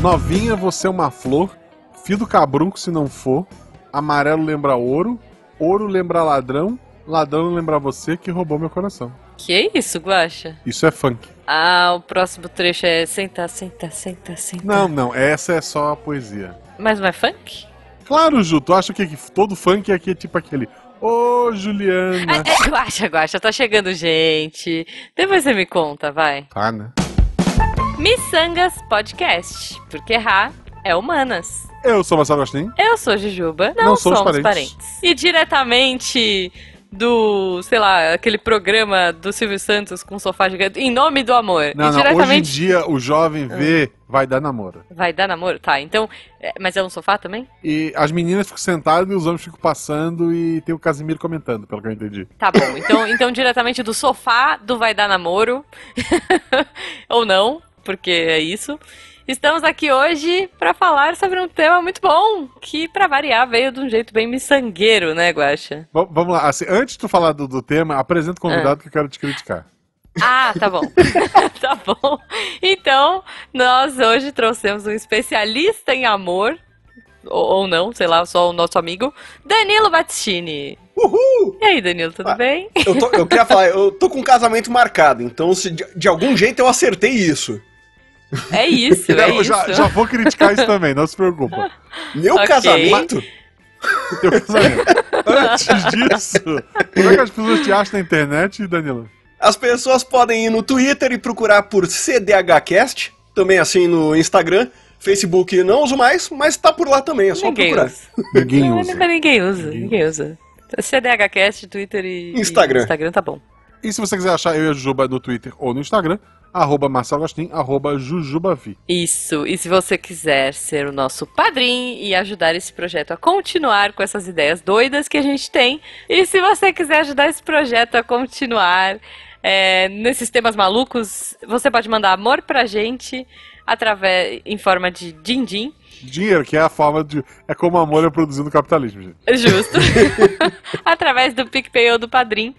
Novinha, você é uma flor. Fio do cabrunco se não for. Amarelo lembra ouro. Ouro lembra ladrão. Ladrão lembra você que roubou meu coração. Que é isso, Guaxa? Isso é funk. Ah, o próximo trecho é senta, senta, senta, senta. Não, não, essa é só a poesia. Mas não é funk? Claro, Ju, tu acha que todo funk aqui é tipo aquele. Ô, Juliana. É, é, guaxa, guaxa, tá chegando gente. Depois você me conta, vai. Tá, né? Missangas Podcast, porque errar é humanas. Eu sou Marcelo Agostinho. Eu sou Jujuba. Não, Não somos, somos parentes. parentes. E diretamente do, sei lá, aquele programa do Silvio Santos com sofá gigante, em nome do amor. Não, não, hoje em diretamente dia o jovem vê, vai dar namoro. vai dar namoro? Tá, então, é, mas é um sofá também? E as meninas ficam sentadas e os homens ficam passando e tem o Casimiro comentando, pelo que eu entendi. Tá bom, então, então diretamente do sofá do Vai Dar Namoro. Ou não, porque é isso. Estamos aqui hoje para falar sobre um tema muito bom, que pra variar veio de um jeito bem miçangueiro, né, Guaxa? V- vamos lá, assim, antes de tu falar do, do tema, apresenta o convidado que eu quero te criticar. Ah, tá bom. tá bom. Então, nós hoje trouxemos um especialista em amor, ou, ou não, sei lá, só o nosso amigo, Danilo Battistini. Uhul! E aí, Danilo, tudo Ah. bem? Eu, tô- eu queria falar, eu tô com um casamento marcado, então se de, de algum jeito eu acertei isso. É isso, é Eu isso. já, já vou criticar isso também, não se preocupa. Meu Ok. casamento? Teu casamento. Antes disso, como é que as pessoas te acham na internet, Danilo? As pessoas podem ir no Twitter e procurar por CDHcast, também assim no Instagram. Facebook não uso mais, mas tá por lá também, é só Ninguém procurar. usa. Ninguém Não, usa. mas ninguém usa, Ninguém ninguém usa. CDHcast, Twitter e e Instagram. Instagram tá bom. E se você quiser achar eu e a Jujuba no Twitter ou no Instagram, arroba Marcelo Agostinho, arroba Jujubavi. Isso, e se você quiser ser o nosso padrinho e ajudar esse projeto a continuar com essas ideias doidas que a gente tem, e se você quiser ajudar esse projeto a continuar é, nesses temas malucos, você pode mandar amor pra gente através em forma de din-din. Dinheiro, que é a forma de. É como amor é produzido no capitalismo, gente. Justo. Através do PicPay ou do Padrim.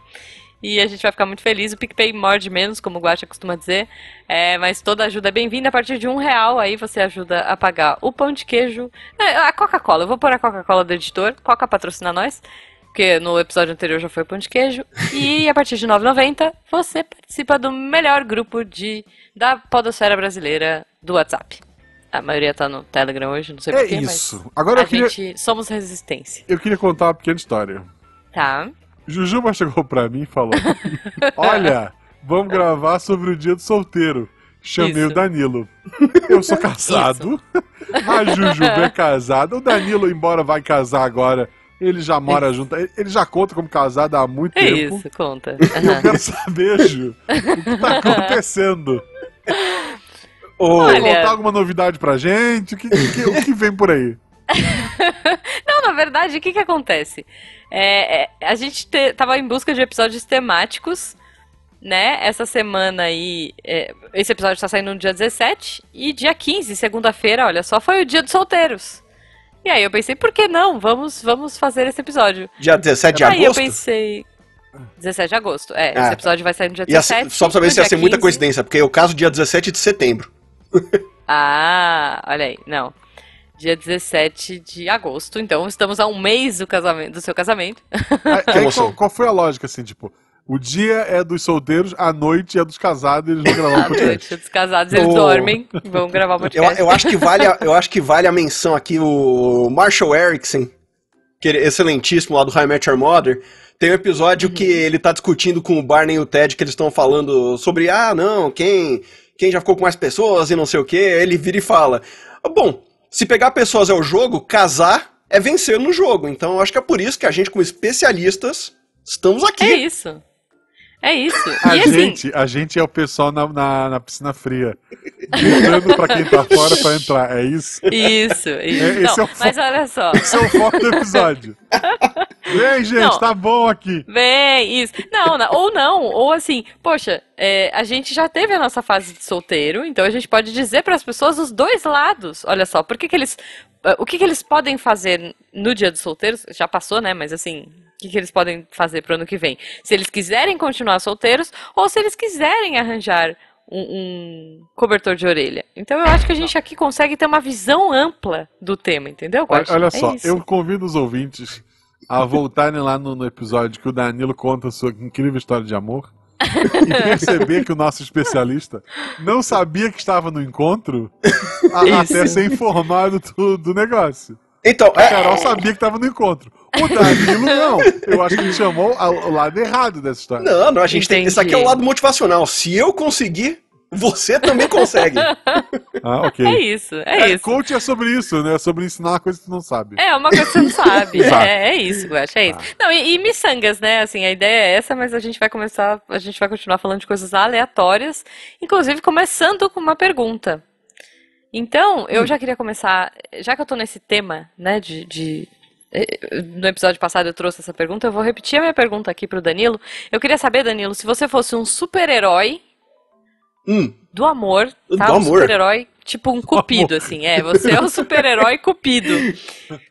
E a gente vai ficar muito feliz. O PicPay morde menos, como o Guacha costuma dizer. É, mas toda ajuda é bem-vinda. A partir de um real, aí você ajuda a pagar o pão de queijo. É, A Coca-Cola. Eu vou pôr a Coca-Cola do editor. Coca patrocina nós. Porque no episódio anterior já foi o pão de queijo. E a partir de R$ 9,90 você participa do melhor grupo de, da podosfera brasileira do WhatsApp. A maioria tá no Telegram hoje, não sei É porquê, isso. Agora mas eu a queria, gente somos resistência. eu queria contar uma pequena história. Tá. Jujuba chegou pra mim e falou: Olha, vamos gravar sobre o dia do solteiro. Chamei Isso. o Danilo. Eu sou casado. A Jujuba é casada. O Danilo, embora vai casar agora, ele já mora junto. Ele já conta como casado há muito É tempo. isso, conta. E eu quero saber, Ju, o que tá acontecendo? Ô, Olha. Contar alguma novidade pra gente? O que, que- o que vem por aí? Não, na verdade, o que que acontece? É, é, a gente te, tava em busca de episódios temáticos, né? Essa semana aí, é, esse episódio tá saindo no dia 17, e dia 15, segunda-feira, olha só, foi o dia dos solteiros. E aí eu pensei, por que não? Vamos, vamos fazer esse episódio. dia 17 de aí agosto? eu pensei... 17 de agosto, é. Ah. Esse episódio vai sair no dia Ia ser- 17. só pra saber se ia ser muita 15. coincidência, porque eu caso dia 17 de setembro. Ah, olha aí, não. Dia 17 de agosto, então estamos a um mês do, casamento, do seu casamento. Aí, aí emoção. qual, qual foi a lógica, assim, tipo, o dia é dos solteiros, a noite é dos casados e eles vão gravar um À podcast. noite, os casados eles Oh. dormem e vão gravar o Eu, podcast. eu, acho que vale a, eu acho que vale a menção aqui o Marshall Erickson, que é excelentíssimo lá do High Met Your Mother. Tem um episódio que ele tá discutindo com o Barney e o Ted, que eles estão falando sobre, ah, não, quem, quem já ficou com mais pessoas e não sei o que. Ele vira e fala: Bom, se pegar pessoas é o jogo, casar é vencer no jogo. Então acho que é por isso que a gente, como especialistas, estamos aqui. É isso. É isso. A e assim, gente, a gente é o pessoal na, na, na piscina fria, gritando pra quem tá fora pra entrar, é isso? isso, isso. É, Não, é mas olha só. Esse é o foco do episódio. Vem, gente, Não. tá bom aqui. Vem, isso. Não, não, ou não, ou assim, poxa, é, a gente já teve a nossa fase de solteiro, então a gente pode dizer para as pessoas os dois lados. Olha só, por que que eles, o que que eles podem fazer no dia dos solteiros? Já passou, né? Mas assim, que, que eles podem fazer pro ano que vem? Se eles quiserem continuar solteiros ou se eles quiserem arranjar um, um cobertor de orelha. Então eu acho que a gente aqui consegue ter uma visão ampla do tema, entendeu? Olha, olha É só, isso. eu convido os ouvintes a voltarem lá no, no episódio que o Danilo conta a sua incrível história de amor e perceber que o nosso especialista não sabia que estava no encontro a- até ser informado do, do negócio. Então, A é, Carol sabia que estava no encontro. O Danilo não. Eu acho que ele chamou o lado errado dessa história. não, não, a gente tem. Isso aqui é o Entendi. lado motivacional. Se eu conseguir, você também consegue. Ah, ok. É isso, é, É, isso. coach é sobre isso, né? É sobre ensinar uma coisa que tu não sabe. É uma coisa que você não sabe. É, é isso, Guaxa, é isso. Não, e, e miçangas, né? Assim, a ideia é essa, mas a gente vai começar, a gente vai continuar falando de coisas aleatórias, inclusive começando com uma pergunta. Então, eu já queria começar, já que eu tô nesse tema, né, de, de no episódio passado eu trouxe essa pergunta, eu vou repetir a minha pergunta aqui pro Danilo. Eu queria saber, Danilo, se você fosse um super-herói Hum, do amor, tá? Do um super-herói, tipo um cupido, assim. É, você é um super-herói cupido.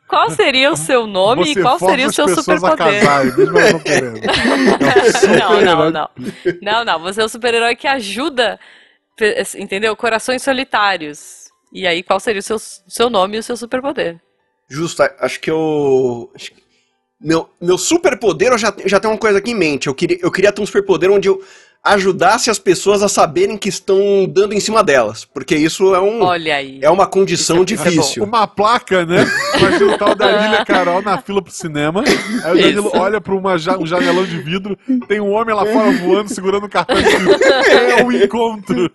Qual seria o seu nome Você e qual seria o seu superpoder? não. Não, não, não. Não. Você é o super-herói que ajuda, entendeu? Corações solitários. E aí, qual seria o seu, seu nome e o seu superpoder? Justo, acho que eu. acho que- Meu, meu superpoder, eu já, já tenho uma coisa aqui em mente. Eu queria, eu queria ter um superpoder onde eu ajudasse as pessoas a saberem que estão dando em cima delas. Porque isso é, um, Olha aí. é uma condição é- é difícil. Uma placa, né? Vai juntar o Danilo e a Carol na fila pro cinema. Aí o Danilo Isso. olha pra uma ja- um janelão de vidro, tem um homem lá fora voando, segurando um cartão escrito. É o encontro.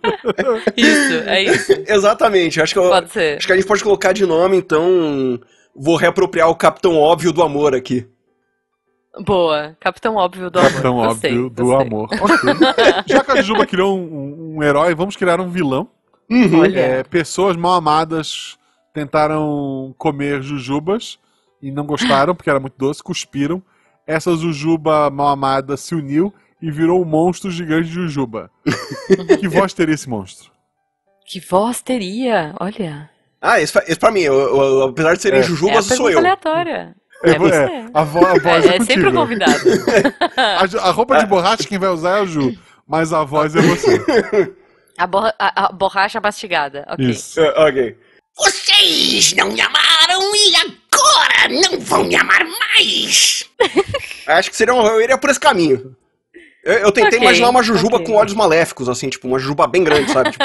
Isso, é isso. Exatamente. Acho que, eu- Pode ser. acho que a gente pode colocar de nome, então. Vou reapropriar o Capitão Óbvio do Amor aqui. Boa. Capitão Óbvio do Amor. Capitão Gostei, óbvio do gostei. amor. Ok. Já que a Juba criou um, um- herói, vamos criar um vilão. Olha. É, pessoas mal amadas tentaram comer jujubas e não gostaram porque era muito doce, cuspiram. Essa jujuba mal amada se uniu e virou um monstro gigante de jujuba. que voz teria esse monstro? Que voz teria? Olha. Ah, esse, esse pra mim, eu- eu- apesar de serem É. é jujubas, sou pergunta eu. aleatória. É, É você. é, a, vo- a voz é, É, é sempre o convidado. A, a roupa de borracha quem vai usar é a Ju, mas a voz é você. A, borra- a- a borracha mastigada. Ok. Isso. É, ok. Vocês não me amaram e agora não vão me amar mais! Acho que seria um, eu iria por esse caminho. Eu, eu tentei Ok, imaginar uma jujuba ok. com olhos maléficos, assim, tipo, uma jujuba bem grande, sabe? Tipo,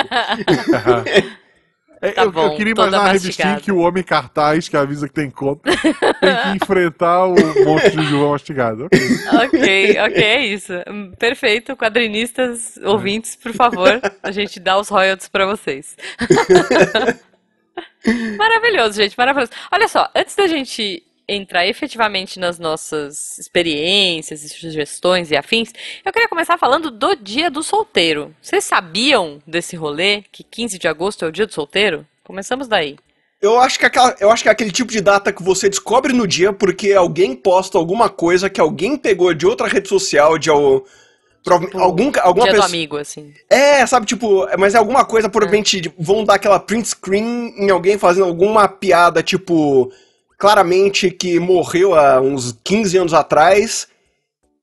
É, Tá eu, eu bom, queria toda imaginar uma revistinha que o homem cartaz que avisa que tem conta tem que enfrentar o monstro de jujuba mastigado. Ok. Ok, ok, é isso. Hum, Perfeito, quadrinistas, ouvintes, por favor, a gente dá os royalties pra vocês. maravilhoso, gente, maravilhoso. Olha só, antes da gente entrar efetivamente nas nossas experiências e sugestões e afins, eu queria começar falando do Dia do Solteiro. Vocês sabiam desse rolê que 15 de agosto é o Dia do Solteiro? Começamos daí. eu acho, que aquela, eu acho que é aquele tipo de data que você descobre no dia porque alguém posta alguma coisa que alguém pegou de outra rede social, de al- prova- Tipo, algum, alguma Dia do pessoa. amigo, assim. É, sabe, tipo, mas é alguma coisa, provavelmente de- vão dar aquela print screen em alguém fazendo alguma piada, tipo, claramente que morreu há uns 15 anos atrás.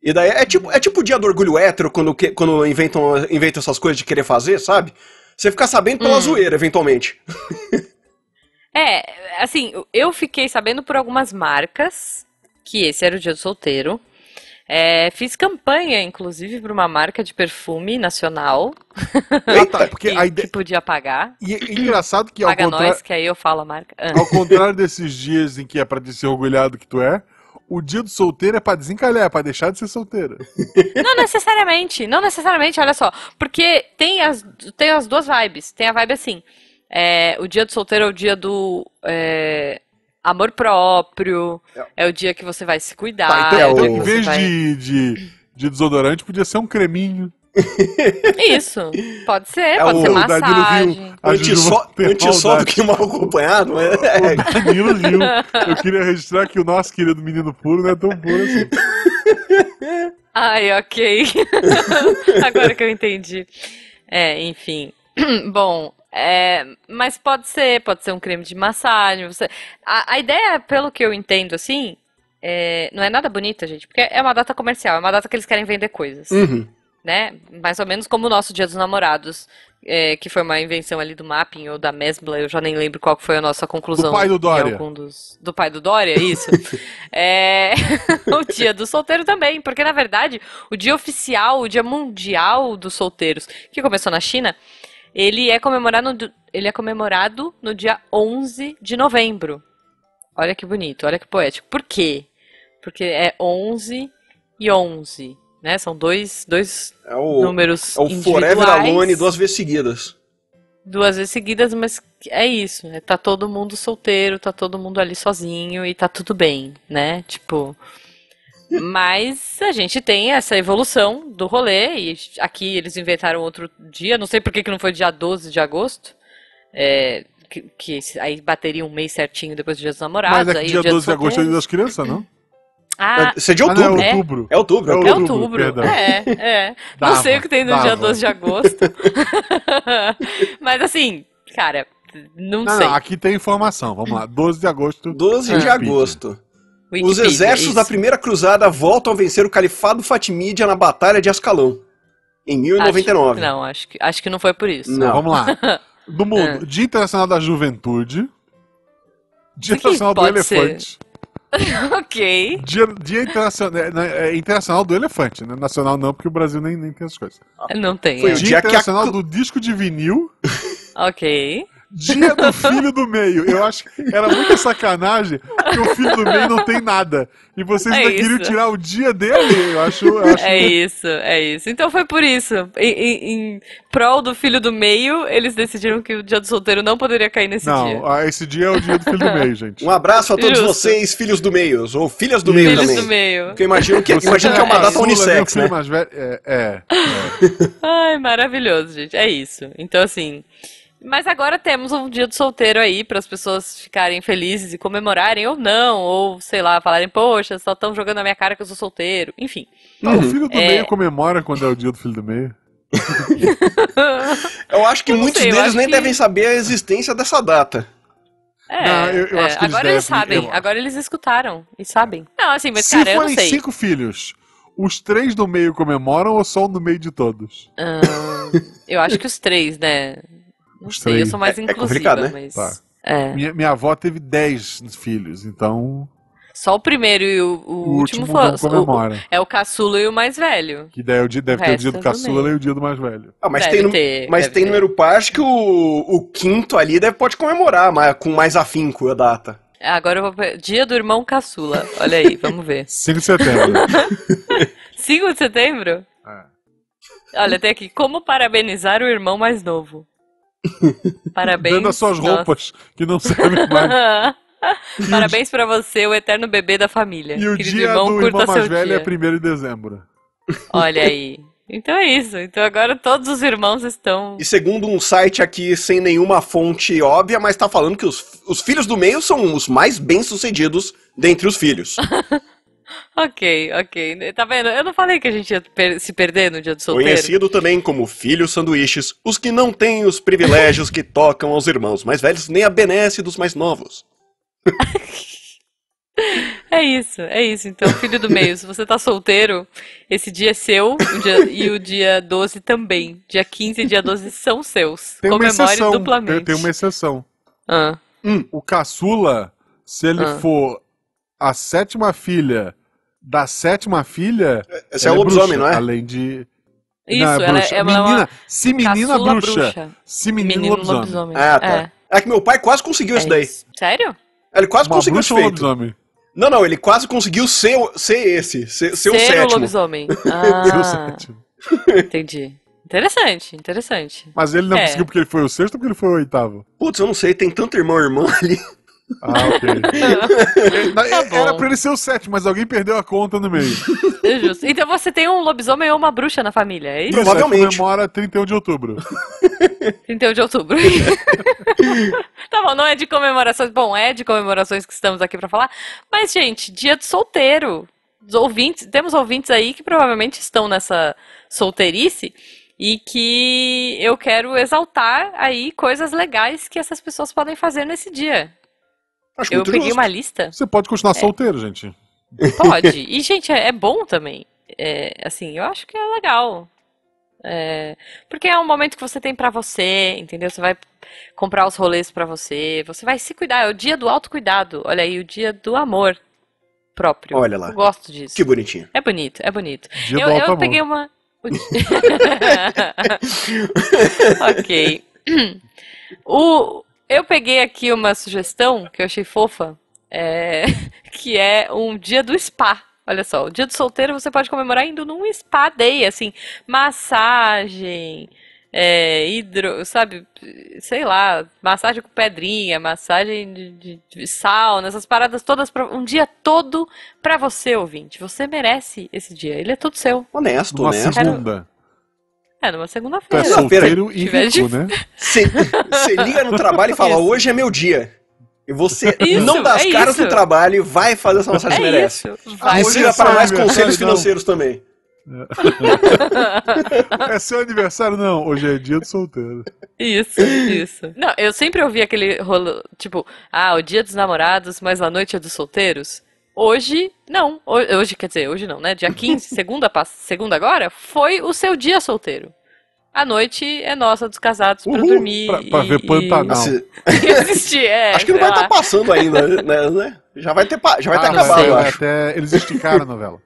E daí é tipo, é tipo o dia do orgulho hétero, quando, quando inventam, inventam essas coisas de querer fazer, sabe? Você fica sabendo pela Hum. zoeira, eventualmente. É, assim, eu fiquei sabendo por algumas marcas que esse era o dia do solteiro. É, fiz campanha, inclusive, para uma marca de perfume nacional Ah, tá, porque que, a ideia... que podia pagar. E é engraçado que ao Paga contrário, nós, que aí eu falo a marca. Ah. ao contrário desses dias em que é pra te ser orgulhado que tu é, o dia do solteiro é pra desencalhar, é pra deixar de ser solteiro. Não necessariamente, não necessariamente, olha só. Porque tem as, tem as duas vibes. Tem a vibe assim: é, o dia do solteiro é o dia do é, amor próprio, é o dia que você vai se cuidar. Tá, então, é o dia em vez vai- de, de, de desodorante, podia ser um creminho. Isso, pode ser, É pode o ser Danilo massagem. Jujuba Antissó, do que mal acompanhado, mas é, O Danilo viu. Eu queria registrar que o nosso querido menino puro não é tão puro assim. Ai, ok. Agora que eu entendi. É, enfim. Bom, é, mas pode ser, pode ser um creme de massagem. Você... A, a ideia, pelo que eu entendo, assim, é, não é nada bonita, gente, porque é uma data comercial, é uma data que eles querem vender coisas, Uhum. né? Mais ou menos como o nosso Dia dos Namorados, é, que foi uma invenção ali do Mapping ou da Mesbla, eu já nem lembro qual foi a nossa conclusão. Do pai do Dória. dos- Do pai do Dória, isso. é, o Dia do Solteiro também, porque na verdade o dia oficial, o Dia Mundial dos Solteiros, que começou na China, ele é comemorado no, ele é comemorado no dia 11 de novembro. Olha que bonito, olha que poético. Por quê? Porque é 11 e 11, né? São dois, dois É o, números é o Forever Alone duas vezes seguidas. duas vezes seguidas, mas é isso, né? Tá todo mundo solteiro, tá todo mundo ali sozinho e tá tudo bem, né? Tipo, mas a gente tem essa evolução do rolê e aqui eles inventaram outro dia, não sei por que que não foi dia 12 de agosto. É, que, que aí bateria um mês certinho depois do Dia dos Namorados, Mas é aí dia dia 12 de agosto é dia das crianças, não? Ah, Isso é de Ah, não, outubro. é É? outubro. É outubro. É É É outubro. outubro, outubro. É, é. Não Dava, sei o que tem no dava. dia 12 de agosto. Mas assim, cara, não, Não, sei. não, aqui tem informação. Vamos lá. 12 de agosto. 12 de Wikipedia. Os Wikipedia, exércitos da isso. Primeira Cruzada voltam a vencer o Califado Fatimídia na Batalha de Ascalão. Em 1099. Acho, não, acho que, acho que não foi por isso. Não. Vamos lá. Do mundo. É. Dia Internacional da Juventude. Dia Internacional do. Elefante. ok. Dia, dia internacional, é, né, é internacional do Elefante, né? Nacional não, porque o Brasil nem, nem tem essas coisas. Não tem. Foi é. o Dia dia que a Internacional cru- do Disco de Vinil. Ok. Dia do Filho do Meio. Eu acho que era muita sacanagem que o Filho do Meio não tem nada. E vocês É ainda isso. queriam tirar o dia dele. Eu acho. Eu acho É isso, é isso. Então foi por isso. Em, em- em prol do filho do meio, eles decidiram que o dia do solteiro não poderia cair nesse dia. Não, ah, esse dia é o dia do Filho do Meio, gente. Um abraço a todos Justo. vocês, filhos do meio, ou filhas do meio Filhos também. do meio. Porque eu imagino que, Você imagino que é uma é data caçula, unissex, né? mais velho. É, é. Ai, maravilhoso, gente. É isso. Então, assim. Mas agora temos um dia do solteiro aí para as pessoas ficarem felizes e comemorarem ou não, ou sei lá, falarem, poxa, só estão jogando na minha cara que eu sou solteiro. Enfim. Tá, o Filho do É. Meio comemora quando é o dia do Filho do Meio. Eu acho que Eu não muitos sei, deles nem que- devem saber a existência dessa data. É, Não, eu- eu é, acho que eles agora eles devem, sabem, eu- agora eles escutaram e sabem. Não, assim, mas Se cara, eu não forem sei. cinco filhos, os três do meio comemoram ou só um no meio de todos? Ahn, eu acho que os três, né? Não sei, eu sou mais É- é inclusiva, complicado, né? mas. Tá. É. Minha, minha avó teve dez filhos, então Só o primeiro e o, o o, último, último comemora. é o caçula e o mais velho. Que daí é o dia, deve O ter o dia do é do caçula e o dia do mais velho. Ah, mas Deve tem, ter, mas tem ter. número par acho que o, o quinto ali deve, pode comemorar mas, com mais afinco a data. Agora eu vou. Dia do irmão caçula. Olha aí, vamos ver. 5 de setembro. 5 de setembro? É. Olha, tem aqui. Como parabenizar o irmão mais novo? Parabéns. Dando as suas nossa. roupas que não servem mais. Parabéns pra você, o eterno bebê da família. E o Querido dia irmão, do curta irmão mais velho dia. é 1 de dezembro. Olha aí. Então é isso. Então agora todos os irmãos estão. E segundo um site aqui sem nenhuma fonte óbvia, mas tá falando que os, os filhos do meio são os mais bem-sucedidos dentre os filhos. Ok, ok. Tá vendo? Eu não falei que a gente ia per- se perder no dia do solteiro. Conhecido também como filhos sanduíches, os que não têm os privilégios que tocam aos irmãos mais velhos, nem a benesse dos mais novos. É isso, é isso. Então, filho do meio, se você tá solteiro, esse dia é seu o dia- e o dia 12 também. Dia 15 e dia 12 são seus. Tem uma Comemore exceção. duplamente. Tem, tem uma exceção. Ah, O caçula, se ele Ah. for a sétima filha da sétima filha. Esse é o lobisomem, bruxa, não é? Além de. Isso, não, ela é- bruxa. é uma menina, se menina caçula bruxa, Se menino, Menino lobisomem. lobisomem. Ah, tá. É, É que meu pai quase conseguiu isso é daí. isso. Sério? Ele quase Uma conseguiu bruxa feito. lobisomem? Não, não, ele quase conseguiu ser, o- ser esse, ser, ser o Ser o sétimo. lobisomem. Seu Ah, sétimo. entendi. Interessante, interessante. Mas ele não É. conseguiu porque ele foi o sexto ou porque ele foi o oitavo? Putz, eu não sei, tem tanto irmão e irmã ali. Ah, ok. Tá bom. Era pra ele ser o sétimo, mas alguém perdeu a conta no meio. É justo. Então você tem um lobisomem ou uma bruxa na família, é isso? Isso, Provavelmente. comemora 31 de outubro. 31 de outubro. tá bom, não é de comemorações. Bom, é de comemorações que estamos aqui pra falar. Mas, gente, dia do solteiro. Os ouvintes, temos ouvintes aí que provavelmente estão nessa solteirice e que eu quero exaltar aí coisas legais que essas pessoas podem fazer nesse dia. Acho Eu peguei justo. uma lista. Você pode continuar solteiro, gente. Pode. E, gente, é, é bom também. É, assim, eu acho que é legal. É, porque é um momento que você tem pra você, entendeu? Você vai comprar os rolês pra você, você vai se cuidar. É o dia do autocuidado. Olha aí, o dia do amor próprio. Olha lá. Eu gosto disso. Que bonitinho. É bonito, é bonito. Dia eu do eu peguei uma. ok. O, eu peguei aqui uma sugestão que eu achei fofa, é, que é um dia do spa. Olha só, o dia do solteiro você pode comemorar indo num spa day, assim, massagem, é, hidro, sabe, sei lá, massagem com pedrinha, massagem de, de- de sauna, essas paradas todas, pra, um dia todo pra você, ouvinte. Você merece esse dia, ele é todo seu. Honesto, honesto. segunda. É, numa Tu é segunda-feira. Não, peraí. solteiro e rico, né? Você liga no trabalho e fala, Isso. hoje é meu dia. E você Isso, não dá as é caras isso. do trabalho e vai fazer essa massagem que É merece. isso. Vai. Hoje é para mais conselhos não. financeiros também. É seu aniversário? Não, hoje é dia do solteiro. Isso, isso. Não, eu sempre ouvi aquele rolo, tipo, ah, o dia dos namorados, mas a noite é dos solteiros. Hoje, não. Ho- Hoje, quer dizer, hoje não, né? Dia 15, segunda, segunda agora, foi o seu dia solteiro. A noite é nossa dos casados pra Uhul, dormir. pra- pra ver e- Pantanal. Não. Assim, E assistir, é, acho que não sei vai estar lá. passando ainda, né? né? Já vai ter, já vai Ah, acabado, vai- eu vai acho. até... Eles esticaram a novela.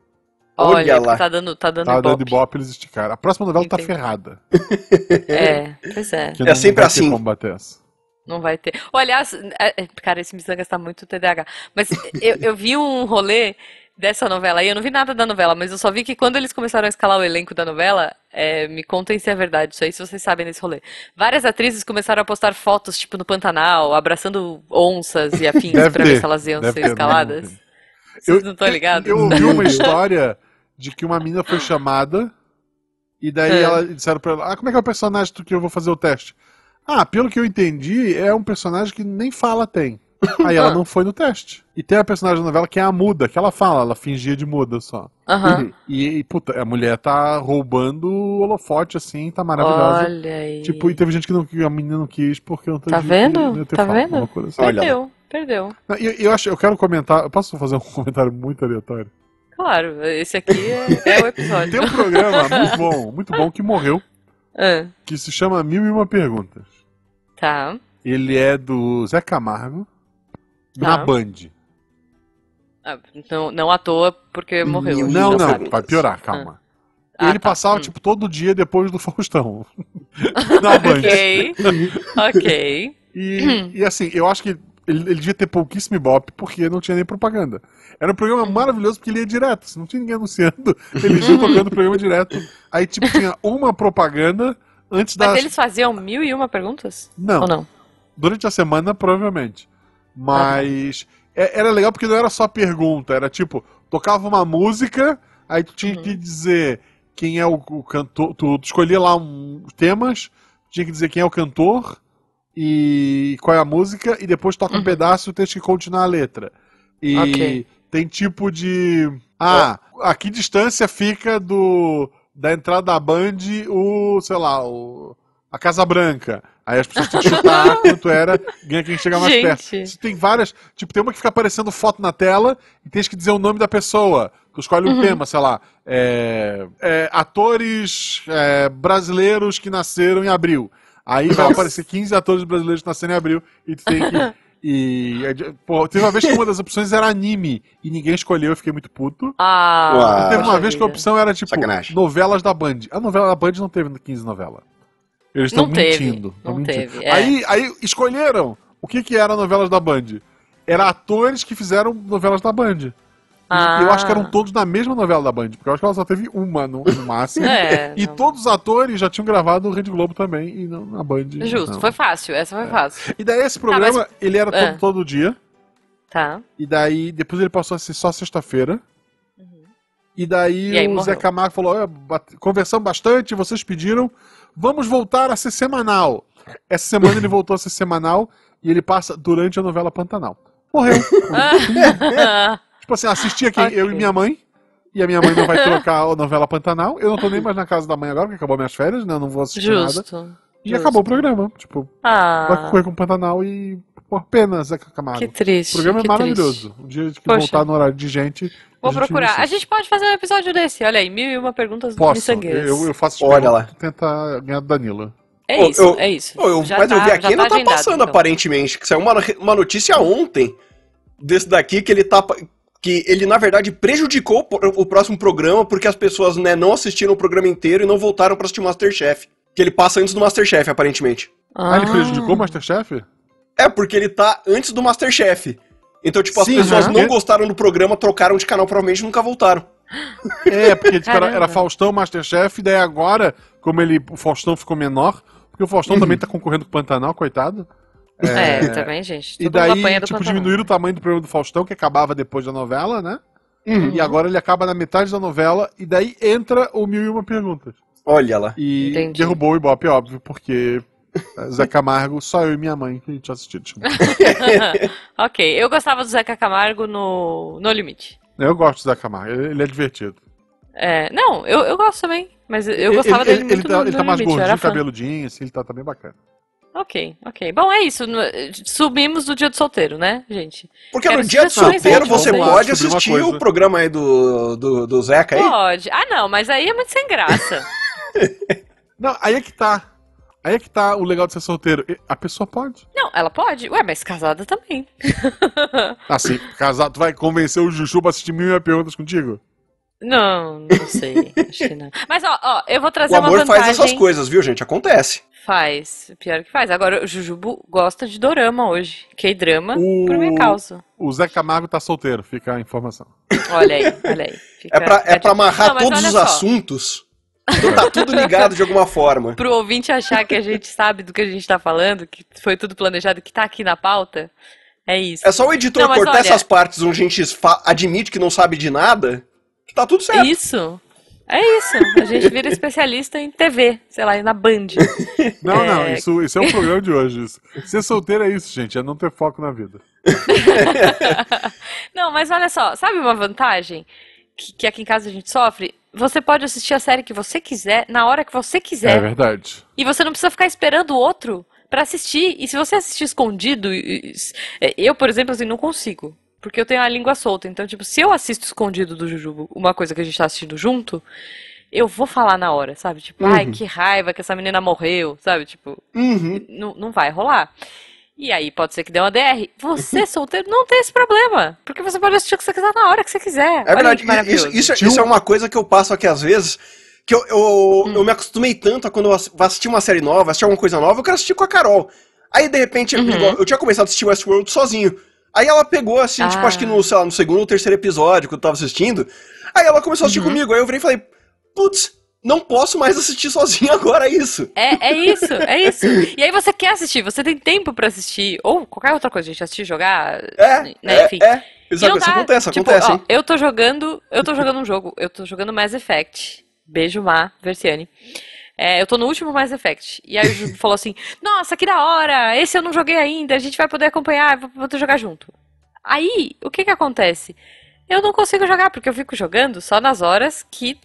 Olha, Olha lá. tá dando, tá dando Tá dando ibope. ibope, eles esticaram. A próxima novela tá Entendi. ferrada. É, pois é. que É sempre assim. como bater essa. Não vai ter. Ou, aliás, é- é, cara, esse Missangas tá muito TDAH. Mas eu, eu vi um rolê dessa novela aí, eu não vi nada da novela, mas eu só vi que quando eles começaram a escalar o elenco da novela, é, me contem se é verdade isso aí, se vocês sabem desse rolê. Várias atrizes começaram a postar fotos, tipo, no Pantanal, abraçando onças e afins Deve pra ter, ver se elas iam ser escaladas. não. Vocês não estão ligados? Eu ouvi uma história de que uma menina foi chamada e daí É. ela disseram pra ela: Ah, como é que é o personagem do que eu vou fazer o teste? Ah, pelo que eu entendi, é um personagem que nem fala tem. Aí ela não foi no teste. E tem a personagem da novela que é a muda, que ela fala, ela fingia de muda só. Aham. E, e, puta, a mulher tá roubando o holofote, assim, tá maravilhosa. Olha aí. Tipo, e teve gente que não, que a menina não quis porque não teve. Tá vendo? Tá fala, vendo? assim. Perdeu, perdeu. Não, eu, eu acho, eu quero comentar. Eu posso fazer um comentário muito aleatório? Claro, esse aqui é, é o episódio. Tem um programa muito bom, muito bom que morreu, Ah, que se chama Mil e Uma Perguntas. Tá. Ele é do Zé Camargo na Tá. Band. Ah, não, não à toa, porque morreu. Não, não, sabe. vai piorar, calma. Ah, ele tá. passava, Hum. tipo, todo dia depois do Faustão. na Band. Ok, ok. E, e assim, eu acho que ele, ele devia ter pouquíssimo ibope, porque não tinha nem propaganda. Era um programa Uhum. maravilhoso, porque ele ia direto. Se não tinha ninguém anunciando, eles iam tocando o programa direto. Aí, tipo, tinha uma propaganda antes da. Mas eles faziam mil e uma perguntas? Não, Ou não? durante a semana, provavelmente. Mas é- era legal porque não era só pergunta, era tipo, tocava uma música, aí tu tinha Uhum. que dizer quem é o, o cantor, tu, tu escolhia lá um, temas, tinha que dizer quem é o cantor e qual é a música, e depois toca um Uhum. pedaço e tem que continuar a letra. E Ok. tem tipo de. Ah, a que distância fica do da entrada da Band o, sei lá, o, a Casa Branca. Aí as pessoas têm que chutar quanto era, ganha quem chega mais Gente. perto. Tem várias. Tipo, tem uma que fica aparecendo foto na tela e tens que dizer o nome da pessoa. Tu escolhe um Uhum. tema, sei lá. é, é, atores é, brasileiros que nasceram em abril. Aí vai aparecer 15 atores brasileiros que nasceram em abril e tu tem que. E. Pô, teve uma vez que uma das opções era anime e ninguém escolheu, eu fiquei muito puto. Ah, Uau. teve uma vez que a opção era tipo Sacanagem. novelas da Band. A novela da Band não teve 15 novelas. Eles estão mentindo. não mentindo. teve, é. Aí, aí escolheram o que que era novelas da Band. Era atores que fizeram novelas da Band. Ah. Eu acho que eram todos na mesma novela da Band, porque eu acho que ela só teve uma no, no máximo. É, e não. todos os atores já tinham gravado no Rede Globo também, e não na Band. Justo, não. foi fácil, essa foi fácil. E daí esse programa, ele era todo, É. todo dia. Tá. E daí, depois ele passou a ser só sexta-feira. E daí E aí, o morreu. Zé Camargo falou: "Olha, bate- conversamos bastante, vocês pediram, vamos voltar a ser semanal. Essa semana ele voltou a ser semanal e ele passa durante a novela Pantanal. Morreu. Tipo assim, assisti aqui Ok. eu e minha mãe. E a minha mãe não vai trocar a novela Pantanal. Eu não tô nem mais na casa da mãe agora, porque acabou minhas férias, né? Eu não vou assistir nada. Justo. E justo. acabou o programa. Tipo, vai Ah, correr com o Pantanal e Por pena, Zeca Camargo. Que triste. O programa é maravilhoso. Um dia que Poxa. voltar no horário de gente. triste. Vou a gente procurar. inicia. A gente pode fazer um episódio desse. Olha aí, mil e uma perguntas Posso. miçangueiras. Eu, eu faço Olha lá. pra tentar ganhar do Danilo. É isso, eu- é isso. Eu- Já mas eu tá- vi aqui já ainda tá agendado, passando, então. aparentemente. Que saiu uma, uma notícia ontem desse daqui que ele tá. Que ele, na verdade, prejudicou o próximo programa porque as pessoas né, não assistiram o programa inteiro e não voltaram pra assistir o Masterchef. Que ele passa antes do Masterchef, aparentemente. Ah, ele prejudicou o Masterchef? É, porque ele tá antes do Masterchef. Então, tipo, as Sim, pessoas aham. não gostaram do programa, trocaram de canal, provavelmente nunca voltaram. É, porque tipo, era, era Faustão Masterchef, e daí agora, como ele, o Faustão ficou menor, porque o Faustão Uhum. também tá concorrendo com o Pantanal, coitado. É, também, gente. E Todo mundo daí, apanha do tipo, diminuíram o tamanho do programa do Faustão, que acabava depois da novela, né? E agora ele acaba na metade da novela, e daí entra o Mil e Uma Perguntas. Olha lá. E Entendi. derrubou o Ibope, óbvio, porque eh, Zé Camargo, só eu e minha mãe que a gente assistiu. Ok, eu gostava do Zeca Camargo no, no Limite. Eu gosto do Zé Camargo, ele ele é divertido. É, não, eu, eu gosto também. Mas eu Ele- gostava ele, dele ele, muito tá, no, ele no tá mais Limite, gordinho, cabeludinho, assim, ele tá, tá bem bacana. Ok, ok. Bom, é isso. Subimos do dia do solteiro, né, gente? Porque Quero no dia de sugestões solteiro aí, você pode assistir o programa aí do, do, do Zeca aí. Pode. Ah, não, mas aí é muito sem graça. Não, aí é que tá. Aí é que tá o legal de ser solteiro. A pessoa pode. não, ela pode. Ué, mas casada também. Assim, casado, tu vai convencer o Juju pra assistir mil e uma perguntas contigo? Não, não sei. Acho que não. Mas, ó, ó, eu vou trazer O uma amor vantagem. faz essas coisas, viu, gente? Acontece. Faz. Pior que faz. Agora, o Jujubo gosta de dorama hoje. K-drama, O- por minha causa. O Zé Camargo tá solteiro, fica a informação. Olha aí, olha aí. Fica- É pra, é pra amarrar Não, todos os só. assuntos. Então tá tudo ligado de alguma forma. Pro ouvinte achar que a gente sabe do que a gente tá falando, que foi tudo planejado, que tá aqui na pauta, é isso. É só o editor Não, cortar olha- essas partes onde a gente admite que não sabe de nada, que tá tudo certo. Isso. É isso. A gente vira especialista em TV, sei lá, na Band. Não, É. não, isso, isso é o programa de hoje. isso. Ser solteiro é isso, gente, é não ter foco na vida. Não, mas olha só, sabe uma vantagem que, que aqui em casa a gente sofre? Você pode assistir a série que você quiser, na hora que você É, quiser. verdade. E você não precisa ficar esperando o outro pra assistir. E se você assistir escondido, eu, por exemplo, assim, não consigo. Porque eu tenho a língua solta. Então, tipo, se eu assisto escondido do Jujubo, uma coisa que a gente tá assistindo junto, eu vou falar na hora, sabe? Tipo, ai, Uhum. que raiva que essa menina morreu, sabe? Tipo, Uhum. não, não vai rolar. E aí pode ser que dê uma DR. Você, solteiro, não tem esse problema. Porque você pode assistir o que você quiser na hora que você quiser. É Olha verdade. Isso, isso, isso é um- uma coisa que eu passo aqui às vezes. Que eu, eu, Hum. eu me acostumei tanto a quando eu vou assistir uma série nova, assistir alguma coisa nova, eu quero assistir com a Carol. Aí, de repente, Uhum. igual, eu tinha começado a assistir Westworld sozinho. Aí ela pegou, assim, tipo, Ah. acho que no, sei lá, no segundo ou terceiro episódio que eu tava assistindo. Aí ela começou a assistir Uhum. comigo. Aí eu virei e falei, putz, não posso mais assistir sozinho agora isso. É, é isso, é isso. E aí você quer assistir, você tem tempo pra assistir, ou qualquer outra coisa, gente, assistir, jogar, É, né, é, enfim. é. E Isso, não isso dá. acontece, Tipo, acontece, ó, hein? eu tô jogando, eu tô jogando um jogo, eu tô jogando Mass Effect. Beijo, Má, Versiane. É, eu tô no último Mass Effect. E aí o Ju falou assim: Nossa, que da hora! Esse eu não joguei ainda, a gente vai poder acompanhar, vou poder jogar junto. Aí, o que que acontece? Eu não consigo jogar, porque eu fico jogando só nas horas que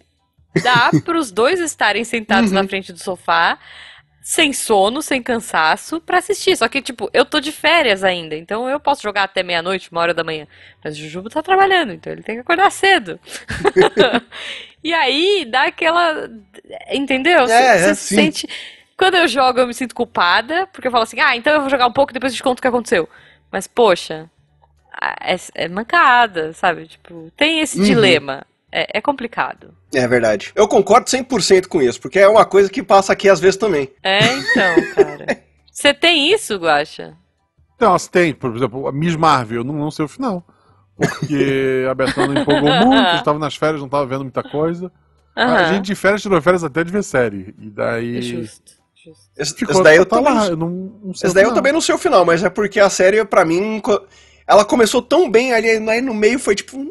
dá pros dois estarem sentados Uhum. na frente do sofá, sem sono, sem cansaço, pra assistir. Só que, tipo, eu tô de férias ainda, então eu posso jogar até meia-noite, uma hora da manhã. Mas o Jujubo tá trabalhando, então ele tem que acordar cedo. e aí dá aquela. Entendeu? É, Você é, se sim. sente. Quando eu jogo, eu me sinto culpada, porque eu falo assim, ah, então eu vou jogar um pouco e depois eu te conto o que aconteceu. Mas, poxa, é, é mancada, sabe? Tipo, tem esse Uhum. dilema. É, é complicado. É verdade. Eu concordo 100% com isso, porque é uma coisa que passa aqui às vezes também. É, então, cara. Você tem isso, Guaxa? Então, se tem, por exemplo, a Miss Marvel, eu não, não sei o final. Porque a Betana empolgou muito, a gente tava nas férias, não tava vendo muita coisa. A Aham. gente de férias tirou férias até de ver série. E daí. Justo, justo. Esse, daí eu tá também, lá, eu não, não sei esse o daí eu final. também não sei o final, mas é porque a série, pra mim, ela começou tão bem ali, aí no meio foi tipo.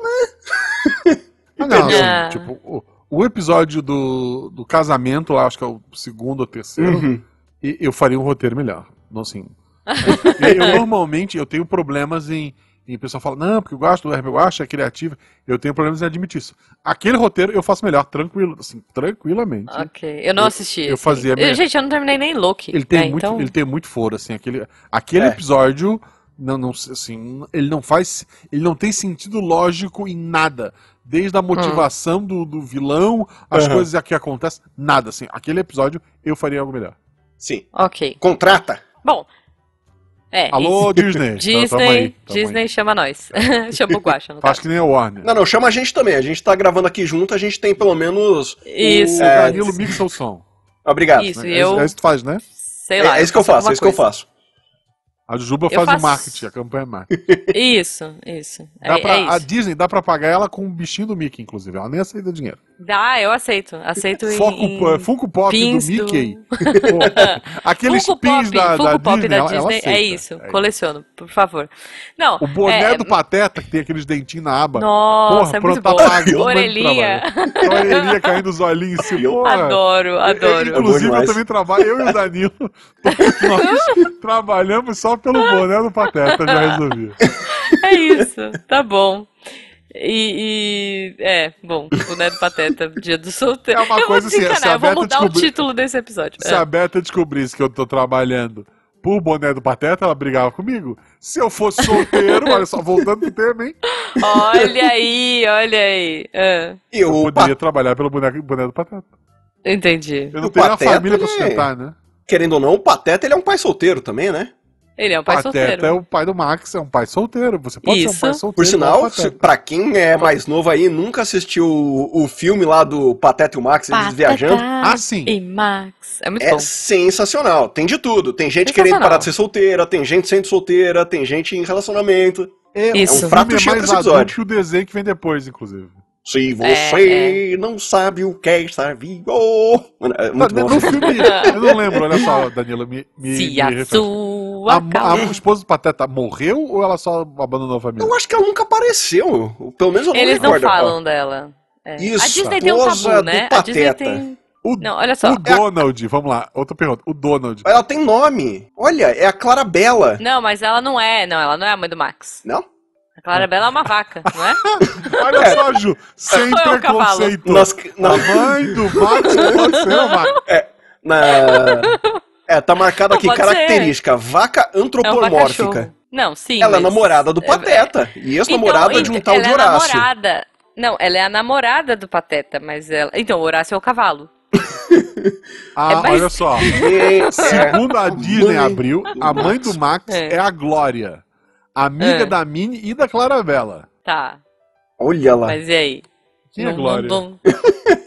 "Ah". Não, assim, Ah. tipo, o, o episódio do, do casamento, acho que é o segundo ou terceiro, Uhum. e eu faria um roteiro melhor. Não assim. eu, eu normalmente eu tenho problemas em. E o pessoal fala, não, porque eu gosto do RP, eu acho é criativo. Eu tenho problemas em admitir isso. Aquele roteiro eu faço melhor, tranquilo, assim, tranquilamente. Ok, eu não Eu- assisti. eu esse. fazia Eu-. Gente, eu não terminei nem Loki. Ele tem, né, muito, então... ele tem muito foro, assim. Aquele, aquele É. episódio Não, não, assim, ele não faz. Ele não tem sentido lógico em nada. Desde a motivação do, do vilão, as Aham. coisas que acontecem, nada, assim. Aquele episódio eu faria algo melhor. Sim. Ok. Contrata. Bom. É. Alô, Disney. Disney, Tamo aí, tamo Disney aí. chama nós. chama o Guaxa, no Faz caso. que nem a Warner. Não, não, chama a gente também. A gente tá gravando aqui junto, a gente tem pelo menos. Isso. O É, Danilo mixa o som. Obrigado. Isso, né? e eu, É isso que tu faz, né? sei lá. é, é isso que eu faço, é isso que eu faço. A Jujuba Eu faz faço- o marketing, a campanha é marketing. Isso, isso. Dá É, pra- é a isso. Disney dá pra pagar ela com um bichinho do Mickey, inclusive. Ela nem aceita dinheiro. Dá, eu aceito. Aceito em... Foco, em... Funko Pop pins do do- Mickey. Pô, aqueles Funko pins Pop, da, Funko da Pop Disney, da Disney, aceita. é isso. É Coleciono, por favor. Não, O boné é- do Pateta, que tem aqueles dentinhos na aba. Nossa, Porra, é muito pronto, bom. tá pago, Orelhinha. A orelhinha caindo os olhinhos assim, porra. Adoro, adoro. Inclusive, É bom eu também trabalho, eu e o Danilo, nós trabalhamos só pelo boné do Pateta, já resolvi. É isso, tá bom. E, e- é, bom, o Neto Pateta, dia do solteiro. É uma eu coisa vou assim, desencanar, se a eu vou mudar descobrir- o título desse episódio. Se É. a Beta descobrisse que eu tô trabalhando por boné do Pateta, ela brigava comigo. Se eu fosse solteiro, olha só, voltando pro tema, hein? Olha aí, olha aí. É, Eu poderia trabalhar pelo boné, boné do Pateta. entendi. Eu não O tenho a família pra sustentar, né? querendo ou não, o Pateta ele é um pai solteiro também, né? Ele é um pai Pateta solteiro. é o pai do Max, é um pai solteiro. Você pode ser um Isso. pai solteiro. Por sinal, se, Pateta. pra quem é mais novo aí, nunca assistiu o, o filme lá do Pateta e o Max, eles Pateta viajando. Ah, sim. E Max. É muito É bom. sensacional. Tem de tudo. Tem gente querendo parar de ser solteira, tem gente sendo solteira, tem gente em relacionamento. É, Isso. é um Prato filme cheio mais desse adulto episódio. que o desenho que vem depois, inclusive. Se você É, não sabe o que é estar vivo. É muito Ah, bom. no filme, eu não lembro, olha só, Danilo, me, me, Se me a refresca. sua A, a, esposa do Pateta morreu ou ela só abandonou a família? Eu acho que ela nunca apareceu. Pelo menos eu não Eles não falam dela. É. Isso, a Disney tem um tabu, do né? A Disney Pateta. tem. O, Não, olha só. o Donald, vamos lá, outra pergunta. O Donald. Ela tem nome. Olha, é a Clarabella. Não, mas ela não é. Não, ela não é a mãe do Max. Não? A Clarabella é uma vaca, não é? Olha só, Ju, sem é cavalo? preconceito. Nas, A na, mãe do Max pode ser a vaca. na- é, tá marcado Não, aqui, pode característica, vaca É um antropomórfica. Não, sim. ela é mas- namorada do é- Pateta. E ex-namorada Então, de um então, tal de ela é Horácio. namorada. Não, ela é a namorada do Pateta, mas ela. Então, o Horácio é o cavalo. Ah, É mais- olha só. É, Segundo a Disney mãe abriu, a mãe do Max É. é, a Glória. Amiga É. da Minnie e da Clarabella. Tá, olha lá. mas e aí? Quem é a Não- Glória? não- não-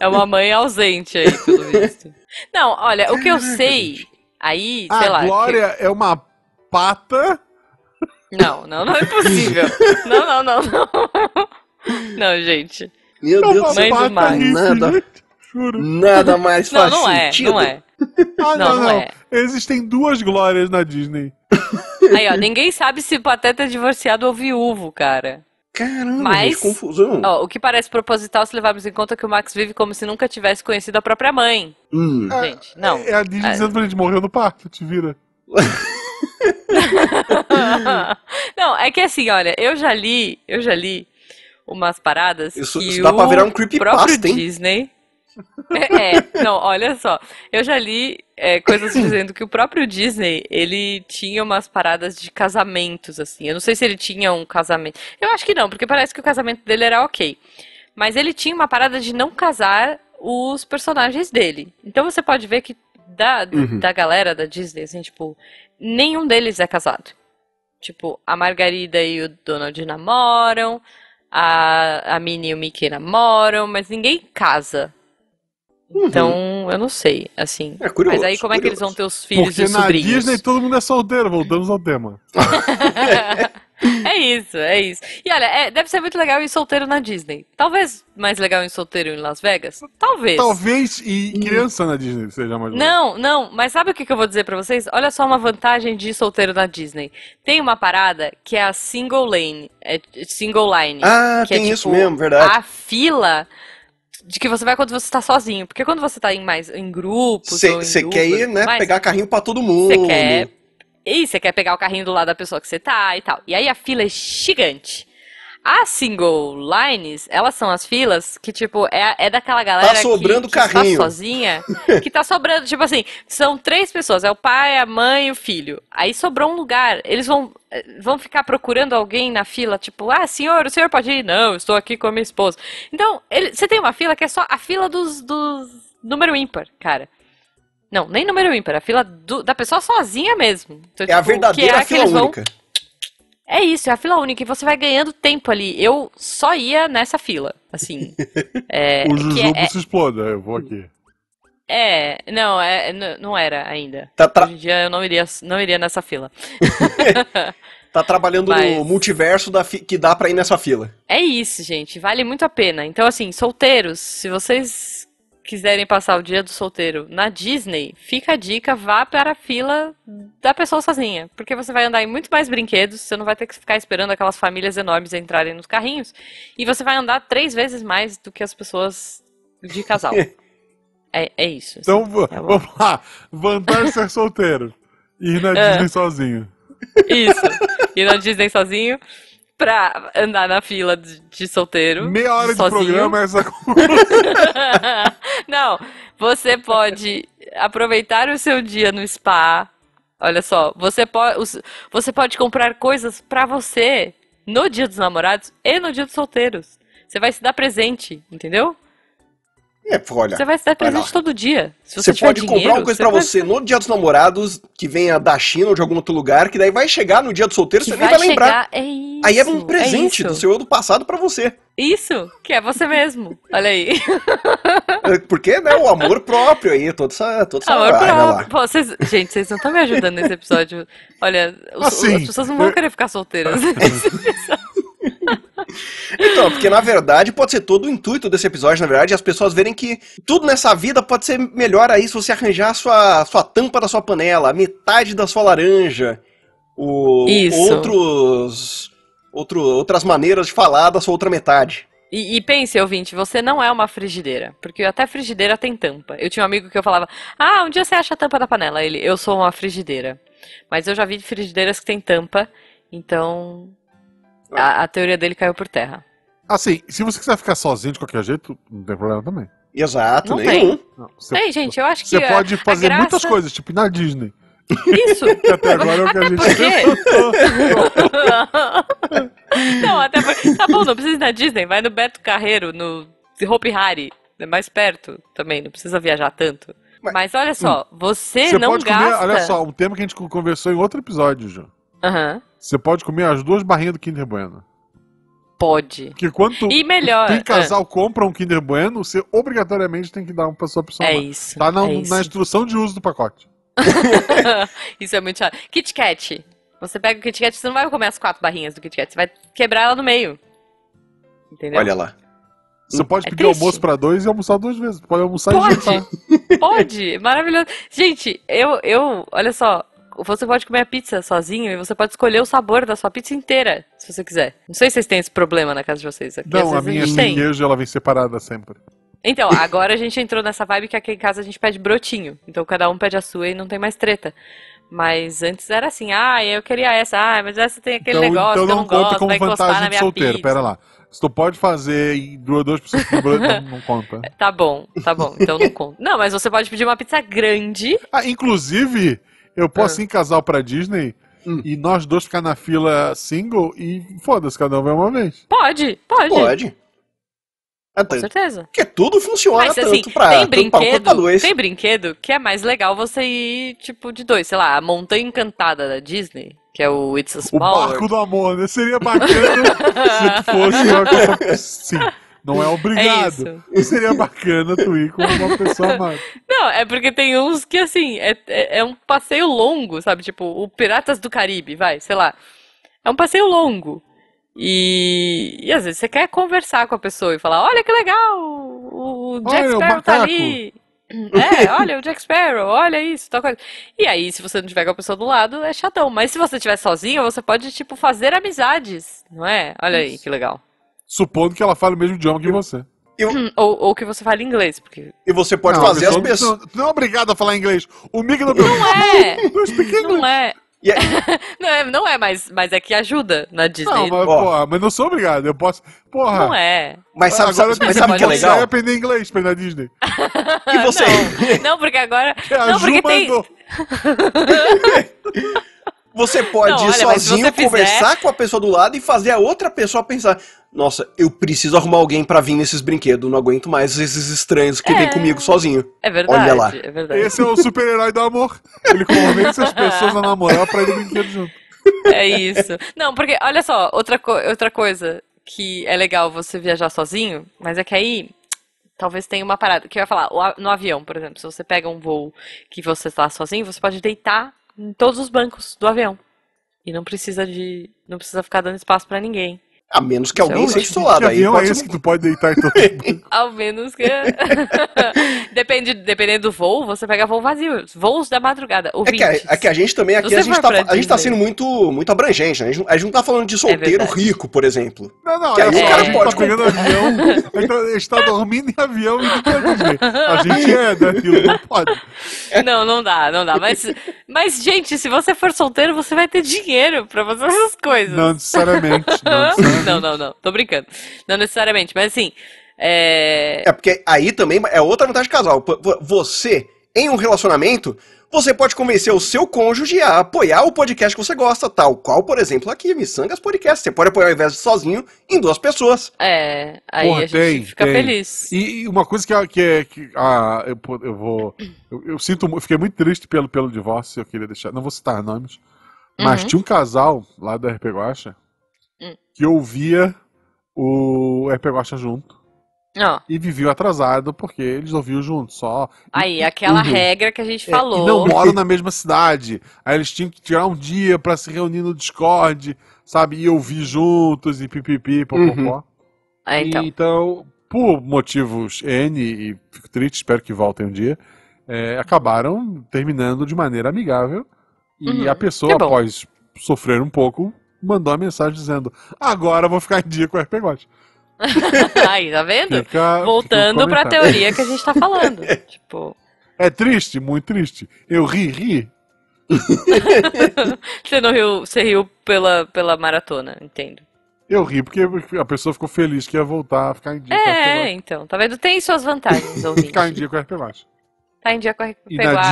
É uma mãe ausente aí, pelo visto. Não, olha, o que eu sei. Aí, sei a lá. Glória é uma pata. que- Não, não, não é possível. Não, não, não, não. Não, gente. Meu Deus do uma céu. Mãe do rica, Nada. Juro. Nada mais Não, faz não é, sentido. não é. Ah, Não, não é. Existem duas glórias na Disney. Aí, ó, ninguém sabe se o Pateta é divorciado ou viúvo, cara. Caramba, Mas- gente, confusão. Ó, o que parece proposital se levarmos em conta que o Max vive como se nunca tivesse conhecido a própria mãe. Hum. Ah, Gente, não. É a Disney É. dizendo pra gente morreu no parto, te vira. não, é que assim, olha, eu já li, eu já li umas paradas Isso, que isso dá pra virar um próprio creepypasta, hein? Disney... É, não, olha só. Eu já li é, coisas dizendo que o próprio Disney, ele tinha umas paradas de casamentos, assim. Eu não sei se ele tinha um casamento. Eu acho que não, porque parece que o casamento dele era ok. Mas ele tinha uma parada de não casar os personagens dele. Então você pode ver que da, Uhum. da galera da Disney, assim, tipo, nenhum deles é casado. Tipo, a Margarida e o Donald namoram, a, a Minnie e o Mickey namoram, mas ninguém casa. Então, eu não sei, assim. Uhum. É curioso, Mas aí como é que eles vão curioso. ter os filhos Porque e os na sobrinhos? Disney todo mundo é solteiro, voltamos ao tema. é isso, é isso. E olha, é- deve ser muito legal ir solteiro na Disney. Talvez mais legal ir solteiro em Las Vegas? Talvez. Talvez e criança na Disney seja mais legal. Não, não, mas sabe o que que eu vou dizer pra vocês? Olha só uma vantagem de ir solteiro na Disney. Tem uma parada que é a single lane, é single line. Ah, que é, tem isso tipo, mesmo, verdade. A fila de que você vai quando você tá sozinho. Porque quando você tá em mais em grupos Você quer ir, né, mas pegar carrinho pra todo mundo. Você quer. E você quer pegar o carrinho do lado da pessoa que você tá e tal. E aí a fila é gigante. As single lines, elas são as filas que, tipo, é, é daquela galera sobrando que, que está carrinho. sozinha, que tá sobrando, tipo assim, são três pessoas, é o pai, a mãe e o filho. Aí sobrou um lugar, eles vão, eh, vão ficar procurando alguém na fila, tipo, ah, senhor, o senhor pode ir? Não, estou aqui com a minha esposa. Então, ele- você tem uma fila que é só a fila dos, dos número ímpar, cara. Não, nem número ímpar, a fila do- da pessoa sozinha mesmo. Então, É a tipo, que verdadeira é a fila eles vão- única. É isso, é a fila única e você vai ganhando tempo ali. Eu só ia nessa fila, assim. É, O Jujubo é, se exploda, eu vou aqui. é, não, é, não era ainda. Tá, tra- Hoje em dia eu não iria, não iria nessa fila. tá trabalhando Mas- no multiverso da fi- que dá pra ir nessa fila. É isso, gente, vale muito a pena. Então, assim, solteiros, se vocês quiserem passar o dia do solteiro na Disney, fica a dica, vá para a fila da pessoa sozinha. Porque você vai andar em muito mais brinquedos, você não vai ter que ficar esperando aquelas famílias enormes entrarem nos carrinhos. E você vai andar três vezes mais do que as pessoas de casal. É, é isso. assim. Então, bom. vamos lá. Vantagem de ser solteiro. Ir na É. Disney sozinho. Isso. Ir na Disney sozinho pra andar na fila de, de solteiro. Meia hora de sozinho. programa, essa Não, você pode aproveitar o seu dia no spa. Olha só, você pode, você pode comprar coisas pra você no dia dos namorados e no dia dos solteiros. Você vai se dar presente, entendeu? É, olha. Você vai se dar presente todo dia. Se você, Você tiver pode dinheiro, comprar uma coisa pra vai- você no dia dos namorados, que venha da China ou de algum outro lugar, que daí vai chegar no dia do solteiro, que você nem vai vai lembrar. É isso. Aí é um presente isso. do seu eu do passado pra você. Isso, que é você mesmo. Olha aí. É, Porque, né, o amor próprio aí, toda essa, toda essa Amor lá. próprio. Pô, vocês- gente, vocês não estão me ajudando nesse episódio. Olha, os- Assim, as pessoas não vão querer ficar solteiras. Então, porque na verdade pode ser todo o intuito desse episódio, na verdade, as pessoas verem que tudo nessa vida pode ser melhor aí se você arranjar a sua, sua tampa da sua panela, a metade da sua laranja, o, Isso. outros, outro, outras maneiras de falar da sua outra metade. E, e pense, ouvinte, você não é uma frigideira. Porque até frigideira tem tampa. Eu tinha um amigo que eu falava, ah, um dia você acha a tampa da panela. Ele, eu sou uma frigideira. Mas eu já vi frigideiras que tem tampa, então a, a teoria dele caiu por terra. Assim, se você quiser ficar sozinho de qualquer jeito, não tem problema também. Exato, Não nenhum. Não, você Ei, gente, eu acho que você a- pode fazer graça- muitas coisas, tipo ir na Disney. Isso. Até agora é o que a gente porque- não, até porque. Tá bom, não precisa ir na Disney, vai no Beto Carreiro, no Hopi Hari, é mais perto também, não precisa viajar tanto. Mas- Mas olha só, você, Você não pode gasta. comer, olha só, um tema que a gente conversou em outro episódio, João. Aham, Você pode comer as duas barrinhas do Kinder Bueno. pode. Porque quando tu, E melhor. tem casal compra um Kinder Bueno, você obrigatoriamente tem que dar uma pra sua pessoa. É amada. isso. Tá na, é isso. na instrução de uso do pacote. isso é muito chato. Kit Kat. Você pega o Kit Kat, você não vai comer as quatro barrinhas do Kit Kat, você vai quebrar ela no meio. Entendeu? Olha lá. Você pode É pedir triste. almoço pra dois e almoçar duas vezes. Pode almoçar Pode. e jantar. Pode, maravilhoso. Gente, eu, eu, olha só, você pode comer a pizza sozinho e você pode escolher o sabor da sua pizza inteira, se você quiser. Não sei se vocês têm esse problema na casa de vocês. Aqui, Não, a minha sem queijo, ela vem separada sempre. Então, agora a gente entrou nessa vibe que aqui em casa a gente pede brotinho. Então cada um pede a sua e não tem mais treta. Mas antes era assim, ah, eu queria essa, ah, mas essa tem aquele então, negócio então que eu não gosto, como vai encostar vantagem na minha solteiro. pizza. Pera lá. Se tu pode fazer e duas, duas pessoas que não, não conta. Tá bom, tá bom, então não conta. Não, mas você pode pedir uma pizza grande. Ah, inclusive, eu posso Ah. ir em casal pra Disney Hum. e nós dois ficar na fila single e foda-se, cada um vai uma vez. Pode, pode. Pode. Com Até, certeza. porque tudo funciona Mas tanto assim, pra, tem pra pra brinquedo, dois. tem brinquedo que é mais legal você ir, tipo, de dois. Sei lá, a Montanha Encantada da Disney, que é o It's a O Small barco World. do amor, né? Seria bacana se tu fosse uma pessoa... Sim, não é É obrigado. isso. Seria bacana tu ir com uma pessoa amada. Não, é porque tem uns que, assim, é, é, é um passeio longo, sabe? Tipo, o Piratas do Caribe, vai, sei lá. É um passeio longo. E, e às vezes você quer conversar com a pessoa e falar, olha que legal, o, o Jack Olha, o Sparrow tá macaco." ali. É, olha o Jack Sparrow, olha isso, tal coisa. E aí, se você não tiver com a pessoa do lado, é chatão. Mas se você estiver sozinho, você pode, tipo, fazer amizades, não é? Olha aí, que legal. Supondo que ela fale o mesmo idioma que você. Hum, Ou, ou que você fale inglês, porque... E você pode Não, fazer as pessoa- pessoas. Tu não, não é obrigado a falar inglês. O Mickey não. Não é! Não speak English. Não é. E aí- Não é, não é mas, mas é que ajuda na Disney. Não, mas, porra, mas não sou obrigado. Eu posso. Porra. Não é. mas sabe, agora sabe, eu mas sabe o que é legal? aprender inglês pra ir na Disney. E você? Não, não, porque agora. É, a Não, Ju porque tem. Você pode Não, ir olha, sozinho, você fizer- conversar com a pessoa do lado e fazer a outra pessoa pensar: Nossa, eu preciso arrumar alguém pra vir nesses brinquedos. Não aguento mais esses estranhos que É. vêm comigo sozinho. É verdade. Olha lá. É verdade. Esse é o super-herói do amor. Ele convence as pessoas a namorar pra ir no brinquedo junto. É isso. Não, porque, olha só, outra, co- outra coisa que é legal você viajar sozinho, mas é que aí talvez tenha uma parada. Que eu ia falar, no avião, por exemplo, se você pega um voo que você está sozinho, você pode deitar em todos os bancos do avião. E não precisa de. Não precisa ficar dando espaço pra ninguém. A menos que é alguém seja do seu lado. Que Aí avião pode é esse que tu pode deitar em todo mundo? Ao menos que. Depende, dependendo do voo, você pega voo vazio. Voos da madrugada. É que, a, é que a gente também aqui, Você a gente, tá, a gente tá sendo muito, muito abrangente, né? A gente, não- a gente não tá falando de solteiro verdade. rico, por exemplo. Não, não, Que é aí só, o cara a gente pode tá pegando avião, então, a gente tá dormindo em avião e indo pra Disney. A gente é daquilo, não pode. Não, não dá, não dá. Mas, mas, gente, se você for solteiro, você vai ter dinheiro pra fazer essas coisas. Não necessariamente. Não necessariamente. Não, não, não. Tô brincando. Não necessariamente, mas assim. É... É porque aí também é outra vantagem casal. Você, em um relacionamento, você pode convencer o seu cônjuge a apoiar o podcast que você gosta, tal qual, por exemplo, aqui, Missangas Podcast. Você pode apoiar ao invés de sozinho em duas pessoas. É, aí Porra, a gente tem, fica tem. feliz. E, e uma coisa que, que. Que, ah, eu, eu vou. Eu, eu sinto. mu- Fiquei muito triste pelo, pelo divórcio, eu queria deixar. Não vou citar nomes. Mas Uhum. tinha um casal lá da RP Guacha Hum. que ouvia o RP Guacha junto e vivia atrasado porque eles ouviam junto só. Aí, e aquela tudo. regra que a gente É, falou. E não moram na mesma cidade. Aí eles tinham que tirar um dia pra se reunir no Discord, sabe? E ouvir juntos e pipipi, popopó. Ah, então. E, Então, por motivos N, e fico triste, espero que voltem um dia, é, acabaram terminando de maneira amigável. E Uhum, a pessoa, após sofrer um pouco, mandou uma mensagem dizendo: Agora eu vou ficar em dia com o RPG. aí, tá vendo? Fica- fica Voltando pra comentário. teoria que a gente tá falando. tipo, É triste, muito triste. Eu ri, ri. você não riu, você riu pela, pela maratona, entendo. Eu ri porque a pessoa ficou feliz que ia voltar a ficar em dia com o É, então, tá vendo? Tem suas vantagens, ouvinte. Ficar em dia com o RPG. Tá em dia com a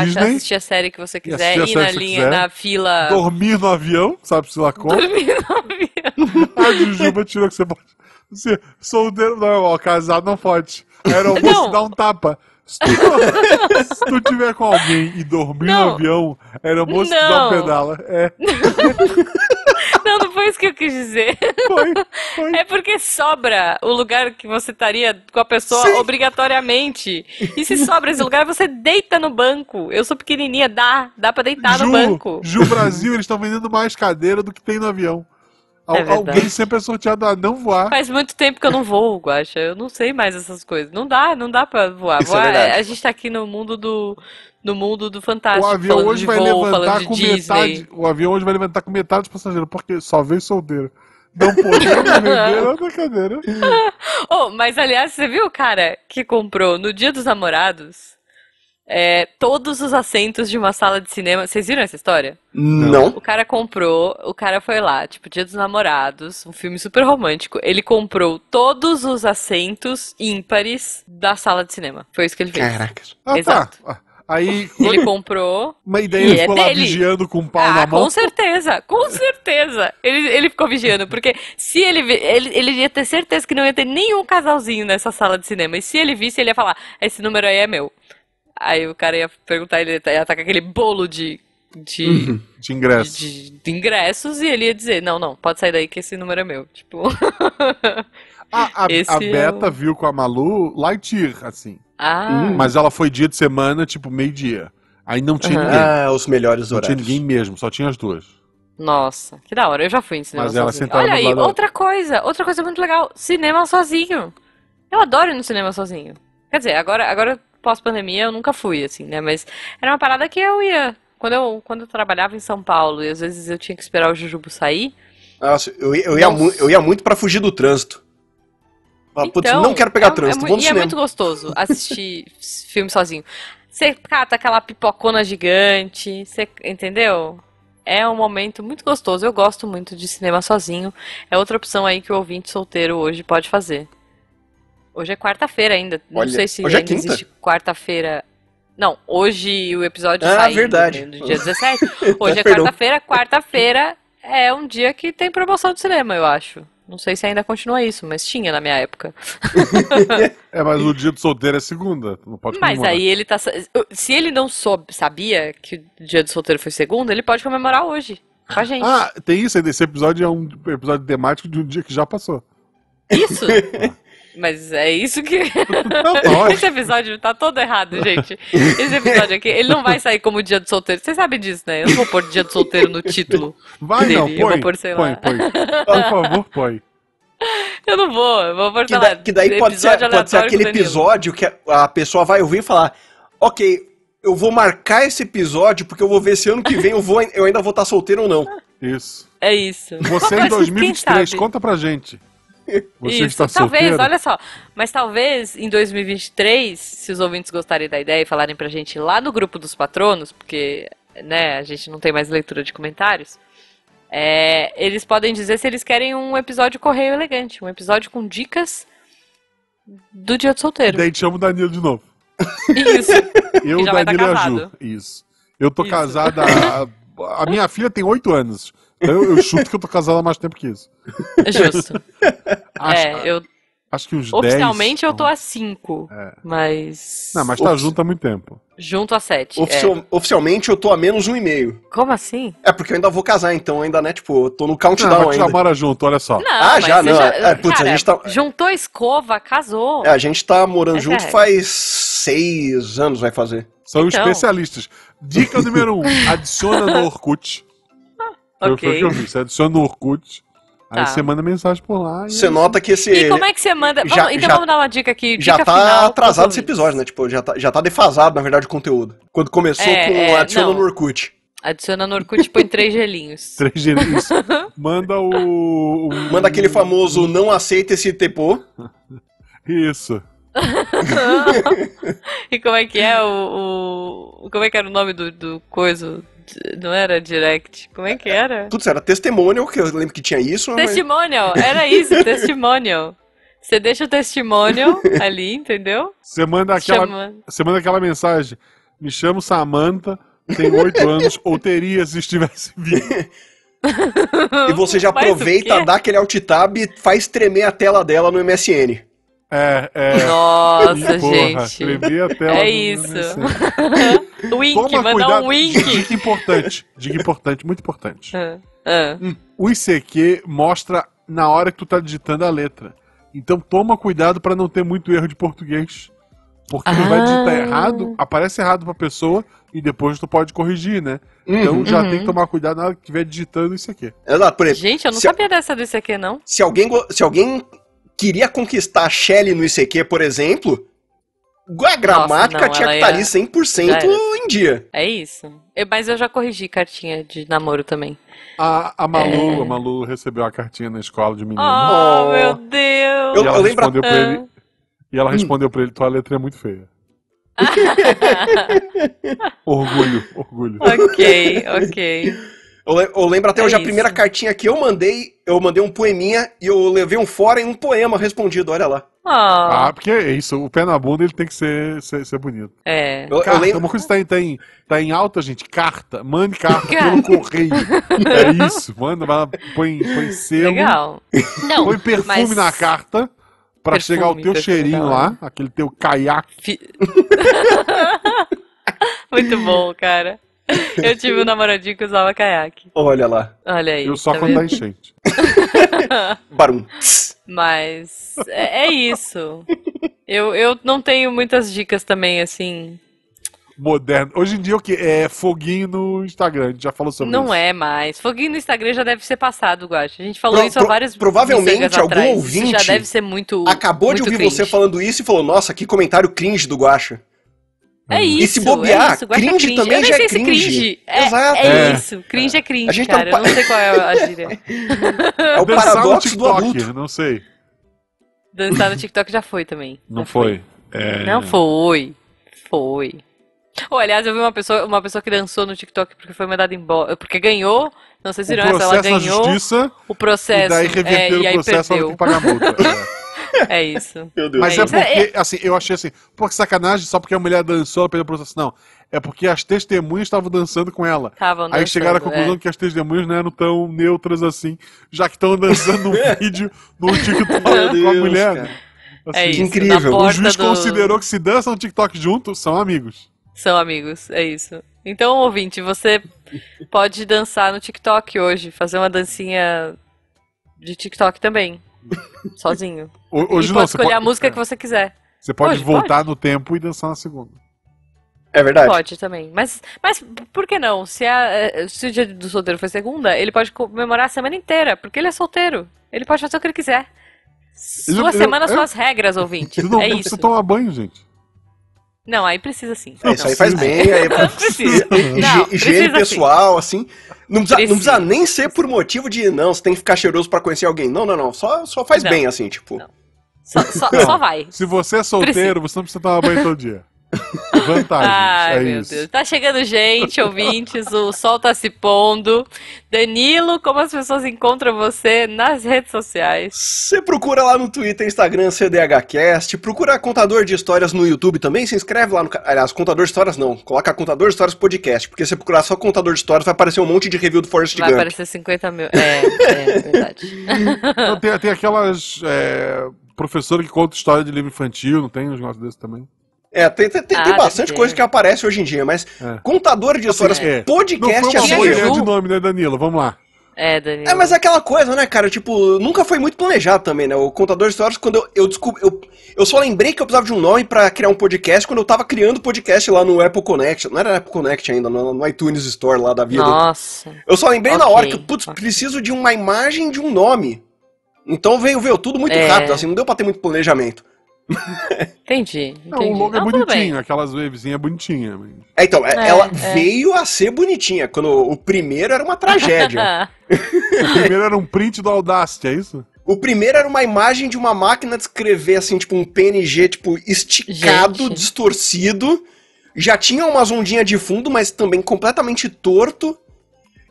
Disney? assistir a série que você quiser, ir na linha, quiser. na fila. Dormir no avião, sabe-se lá como. Dormir no avião. A Jujuba tirou que você pode. Você, solteiro não, ó, casado não pode. Aeromoço Não. dá um tapa. Se tu, se tu tiver com alguém e dormir Não. no avião, aeromoço te dá um pedala. É, foi isso que eu quis dizer. foi, foi. É porque sobra o lugar que você estaria com a pessoa Sim. obrigatoriamente. E se sobra esse lugar, você deita no banco. Eu sou pequenininha, dá. Dá pra deitar no Ju, banco. Ju Brasil, eles estão vendendo mais cadeira do que tem no avião. Al- É alguém sempre é sorteado a não voar. Faz muito tempo que eu não voo, Guaxa. Eu não sei mais essas coisas. Não dá, não dá pra voar. Isso é Voar- verdade. a gente tá aqui no mundo do. No mundo do fantástico. O avião falando hoje de vai voo, levantar falando de com Disney. metade. O avião hoje vai levantar com metade dos passageiros, porque só veio solteiro. Não podemos vender outra cadeira. Oh, mas aliás, você viu o cara que comprou no Dia dos Namorados é, todos os assentos de uma sala de cinema? Vocês viram essa história? Não. O cara comprou, o cara foi lá, tipo, Dia dos Namorados, um filme super romântico. Ele comprou todos os assentos ímpares da sala de cinema. Foi isso que ele fez. Caraca. Ah, Exato. tá. Aí, Ele comprou. uma ideia ele é ficou lá dele. vigiando com um pau Ah, na mão. com certeza, com certeza. Ele, ele ficou vigiando, porque se ele, ele ele ia ter certeza que não ia ter nenhum casalzinho nessa sala de cinema. E se ele visse, ele ia falar: esse número aí é meu. Aí o cara ia perguntar, ele ia estar com aquele bolo de, de, Uhum. De ingresso. de, de ingressos e ele ia dizer: não, não, pode sair daí que esse número é meu. Tipo, A, a, Esse a é Beta o- viu com a Malu Lightyear, assim. ah, Hum. Mas ela foi dia de semana, tipo, meio-dia. Aí não tinha Aham. ninguém. Ah, os melhores Não tinha horários. ninguém mesmo, só tinha as duas. nossa, que da hora. Eu já fui em cinema Mas ela sozinho. sentada Olha aí, outra coisa, outra coisa muito legal: cinema sozinho. Eu adoro ir no cinema sozinho. Quer dizer, agora, agora pós-pandemia eu nunca fui, assim, né? Mas era uma parada que eu ia. Quando eu, quando eu trabalhava em São Paulo e às vezes eu tinha que esperar o Jujubo sair. Nossa, eu, ia- eu, ia, eu ia muito pra fugir do trânsito. Então, não quero pegar é- trânsito, é, vou no E é cinema. muito gostoso assistir filme sozinho. Você cata aquela pipocona gigante, você, entendeu? é um momento muito gostoso. Eu gosto muito de cinema sozinho. É outra opção aí que o ouvinte solteiro hoje pode fazer. Hoje é quarta-feira ainda. Não Olha, sei se hoje é ainda quinta? existe quarta-feira. Não, hoje o episódio Ah, sai verdade. no dia 17. Hoje é quarta-feira. Quarta-feira é um dia que tem promoção de cinema, eu acho. Não sei se ainda continua isso, mas tinha na minha época. É, mas o dia do solteiro é segunda. Não pode Mas comemorar. aí ele tá. Se ele não soube, sabia que o dia do solteiro foi segunda, ele pode comemorar hoje. Com a gente. Ah, tem isso aí. Esse episódio é um episódio temático de um dia que já passou. Isso! Mas é isso que. Não, pode. Esse episódio tá todo errado, gente. Esse episódio aqui, ele não vai sair como dia do solteiro. Vocês sabem disso, né? Eu não vou pôr dia do solteiro no título. Vai não, dele. Eu põe. vou pôr, sei põe, lá. põe. Por favor, põe. Eu não vou, eu vou pôr, Que, da- lá, que daí pode ser, pode ser aquele episódio que a, a pessoa vai ouvir e falar: Ok, eu vou marcar esse episódio porque eu vou ver se ano que vem eu, vou, eu ainda vou estar solteiro ou não. Isso. É isso. Você em Mas quem 2023, sabe? conta pra gente. Você Isso, está talvez, solteiro. olha só. Mas talvez em 2023, se os ouvintes gostarem da ideia e falarem pra gente lá no grupo dos patronos, porque né, a gente não tem mais leitura de comentários, é, eles podem dizer se eles querem um episódio correio elegante, um episódio com dicas do dia do E solteiro. daí chama o Danilo de novo. Isso. Eu, vai Danilo e tá a Ju. Isso. Eu tô Isso. casada. A, a minha filha tem 8 anos. Então eu, eu chuto que eu tô casado há mais tempo que isso. Justo. Acho, É, eu, acho que uns 10. oficialmente eu tô a 5, É. mas Não, mas tá Ofici- junto há muito tempo. junto a 7. Oficial- Oficialmente eu tô a menos um e meio. Como assim? É porque eu ainda vou casar, então ainda, né? Tipo, eu tô no Não, countdown já ainda. mora junto, olha só. Não, Ah, mas já, você não, é, putz, a cara, gente tá- juntou escova, casou. É, a gente tá morando É junto faz seis anos, vai fazer. São Então. especialistas. Dica número 1: um, adiciona no Orkut. Foi- Foi o ok. que eu vi. Você adiciona no Orkut. Aí Tá. você manda mensagem por lá. e Você é nota que esse. E como é que você manda? Já- Vamos- então já- vamos dar uma dica aqui. Já dica tá final atrasado esse episódio, né? Tipo, já tá, já tá defasado, na verdade, o conteúdo. Quando começou É, com é, adiciona não. no Orkut. Adiciona no Orkut e põe três gelinhos. Três gelinhos. Manda o. o- Manda aquele famoso não aceita esse tepô. Isso. e como é que é o, o- Como é que era o nome do, do coisa? Não era direct. Como é que era? Tudo era testimonial, que eu lembro que tinha isso. mas- Testimonial. Era isso, testimonial. Você deixa o testimonial ali, entendeu? Você manda aquela. Chama. Você manda aquela mensagem. Me chamo Samantha, tenho 8 anos, ou teria se estivesse vivo. E você já Mas aproveita, dá aquele alt tab e faz tremer a tela dela no MSN. É, é. Nossa, Porra, gente. escrevi a tela É do isso. Wink, Toma mandar cuidado. um wink. Dica importante. Dica importante, muito importante. Ah, ah. O ICQ mostra na hora que tu tá digitando a letra. Então toma cuidado pra não ter muito erro de português. Porque tu vai digitar Ah. errado, aparece errado pra pessoa e depois tu pode corrigir, né? Então já Uhum. tem que tomar cuidado na hora que estiver digitando isso aqui. Exato, por exemplo, Gente, eu não Se- sabia dessa desse aqui, não. se alguém, se alguém queria conquistar a Shelly no ICQ, por exemplo, a gramática não, tinha que estar ia- ali 100% já era. em dia. É isso. Eu- mas eu já corrigi cartinha de namoro também. A, a Malu, É. a Malu recebeu a cartinha na escola de menino. Oh, Oh. meu Deus! Eu- e ela lembro- respondeu pra Ah. ele. E ela respondeu pra ele, tua letra é muito feia. Orgulho, orgulho. ok, ok. Eu, le- eu lembro até É hoje a isso. primeira cartinha que eu mandei, eu mandei um poeminha e eu levei um fora e um poema respondido, olha lá. Ah, Ah, porque é isso, o pé na bunda ele tem que ser, ser, ser bonito. é. Eu, eu Carta, lembro, uma coisa que tá em, tá, em, tá em alta, gente, carta. Mande carta Carta. pelo correio. É isso, manda, vai lá, põe, põe selo, Legal. Não, põe perfume mas na carta pra Perfume, chegar o teu cheirinho lá, aquele teu caiaque. fi- Muito bom, cara. Eu tive um namoradinho que usava caiaque. olha lá, Olha aí. Eu só tá quando tá vendo? enchente. barum. Mas é, é isso. Eu, eu não tenho muitas dicas também, assim. Moderno. Hoje em dia o que? É foguinho no Instagram, a gente já falou sobre isso. Não é mais. Foguinho no Instagram já deve ser passado, Guache. A gente falou Pro- isso há pro- vários provavelmente algum atrás. ouvinte Isso já deve ser muito. Acabou de muito ouvir cringe. você falando isso e falou, nossa, que comentário cringe do Guacha. É isso. E se bobear, é isso, é cringe também Eu nem já é sei se cringe. cringe. É, Exato. é É. isso. Cringe é cringe, A gente tá cara. pa- Eu não sei qual é a gíria. É o Dançar paradoxo do TikTok, adulto. Não sei. Dançar no TikTok já foi também. Não Já foi. É... Não foi. Foi. Ou, aliás, eu vi uma pessoa, uma pessoa que dançou no TikTok porque foi mandada embora. Porque ganhou. Não sei se viram essa, ela ganhou justiça o processo. e daí é, reverteram e o aí processo ela tem que perdeu. pagar a multa. É. É isso. Meu Deus. Mas É é, porque, assim, eu achei assim, pô, que sacanagem, só porque a mulher dançou, ela perdeu o processo. Não, é porque as testemunhas estavam dançando com ela. Estavam Aí chegaram à conclusão é. que as testemunhas não eram tão neutras assim, já que estão dançando um vídeo no TikTok com a Deus, mulher. cara. Assim, É isso. incrível. O juiz do- considerou que se dançam no TikTok junto, são amigos. São amigos, é isso. Então, ouvinte, você pode dançar no TikTok hoje, fazer uma dancinha de TikTok também. Sozinho. O- Hoje e não, pode você escolher pode, a música que você quiser. você pode Hoje voltar no tempo e dançar na segunda. É verdade. Pode também. Mas, mas por que não? Se, a- eh, se o dia do solteiro foi segunda, ele pode comemorar a semana inteira, porque ele é solteiro. Ele pode fazer o que ele quiser. Sua ele- semana, é- suas regras, ouvinte. Você não É isso. precisa tomar banho, gente. Não, aí precisa sim. É, isso aí faz bem. Aí, Precisa. Higi- Não, higiene precisa sim. pessoal, assim. Não precisa, não Precisa. precisa nem ser por motivo de, não, você tem que ficar cheiroso pra conhecer alguém. Não, não, não. Só, só faz Não. bem, assim, tipo. Não. Só, só, só vai. Se você é solteiro, você não precisa tomar banho todo dia. Vantagens, Ai, é meu isso. Deus. Tá chegando gente, ouvintes, o sol tá se pondo. Danilo, como as pessoas encontram você nas redes sociais? Você procura lá no Twitter, Instagram, CDHcast, procura Contador de Histórias no YouTube também, se inscreve lá no... Aliás, Contador de Histórias não, coloca Contador de Histórias Podcast, porque se você procurar só Contador de Histórias vai aparecer um monte de review do Forrest Vai Gump. aparecer 50 mil. É, é verdade. Tem, tem aquelas é, professoras que contam história de livro infantil, não tem uns negócios desses também? É, tem, tem, tem- Ah, bastante ter. coisa que aparece hoje em dia, mas É. Contador de Histórias É. Não Podcast foi uma assim, boa Ju. ideia de nome, né, Danilo? Vamos lá. É, Danilo. É, mas é aquela coisa, né, cara? Tipo, nunca foi muito planejado também, né? O contador de histórias, quando eu, eu descobri. Eu, eu só lembrei que eu precisava de um nome pra criar um podcast quando eu tava criando podcast lá no Apple Connect. Não era Apple Connect ainda, no, no iTunes Store lá da vida. Nossa. Eu só lembrei na Ok, hora que, putz, ok. preciso de uma imagem de um nome. Então veio, veio tudo muito É. rápido, assim, não deu pra ter muito planejamento. Entendi. Não, entendi. o logo é Não, tudo bonitinho, aquelas wavezinhas bonitinhas. mas- É, então, é- É, ela é. veio a ser bonitinha, quando o primeiro era uma tragédia. O primeiro era um print do Audacity, é isso? O primeiro era uma imagem de uma máquina de escrever, assim, tipo um PNG, tipo, esticado, Gente. distorcido. Já tinha umas ondinhas de fundo, mas também completamente torto.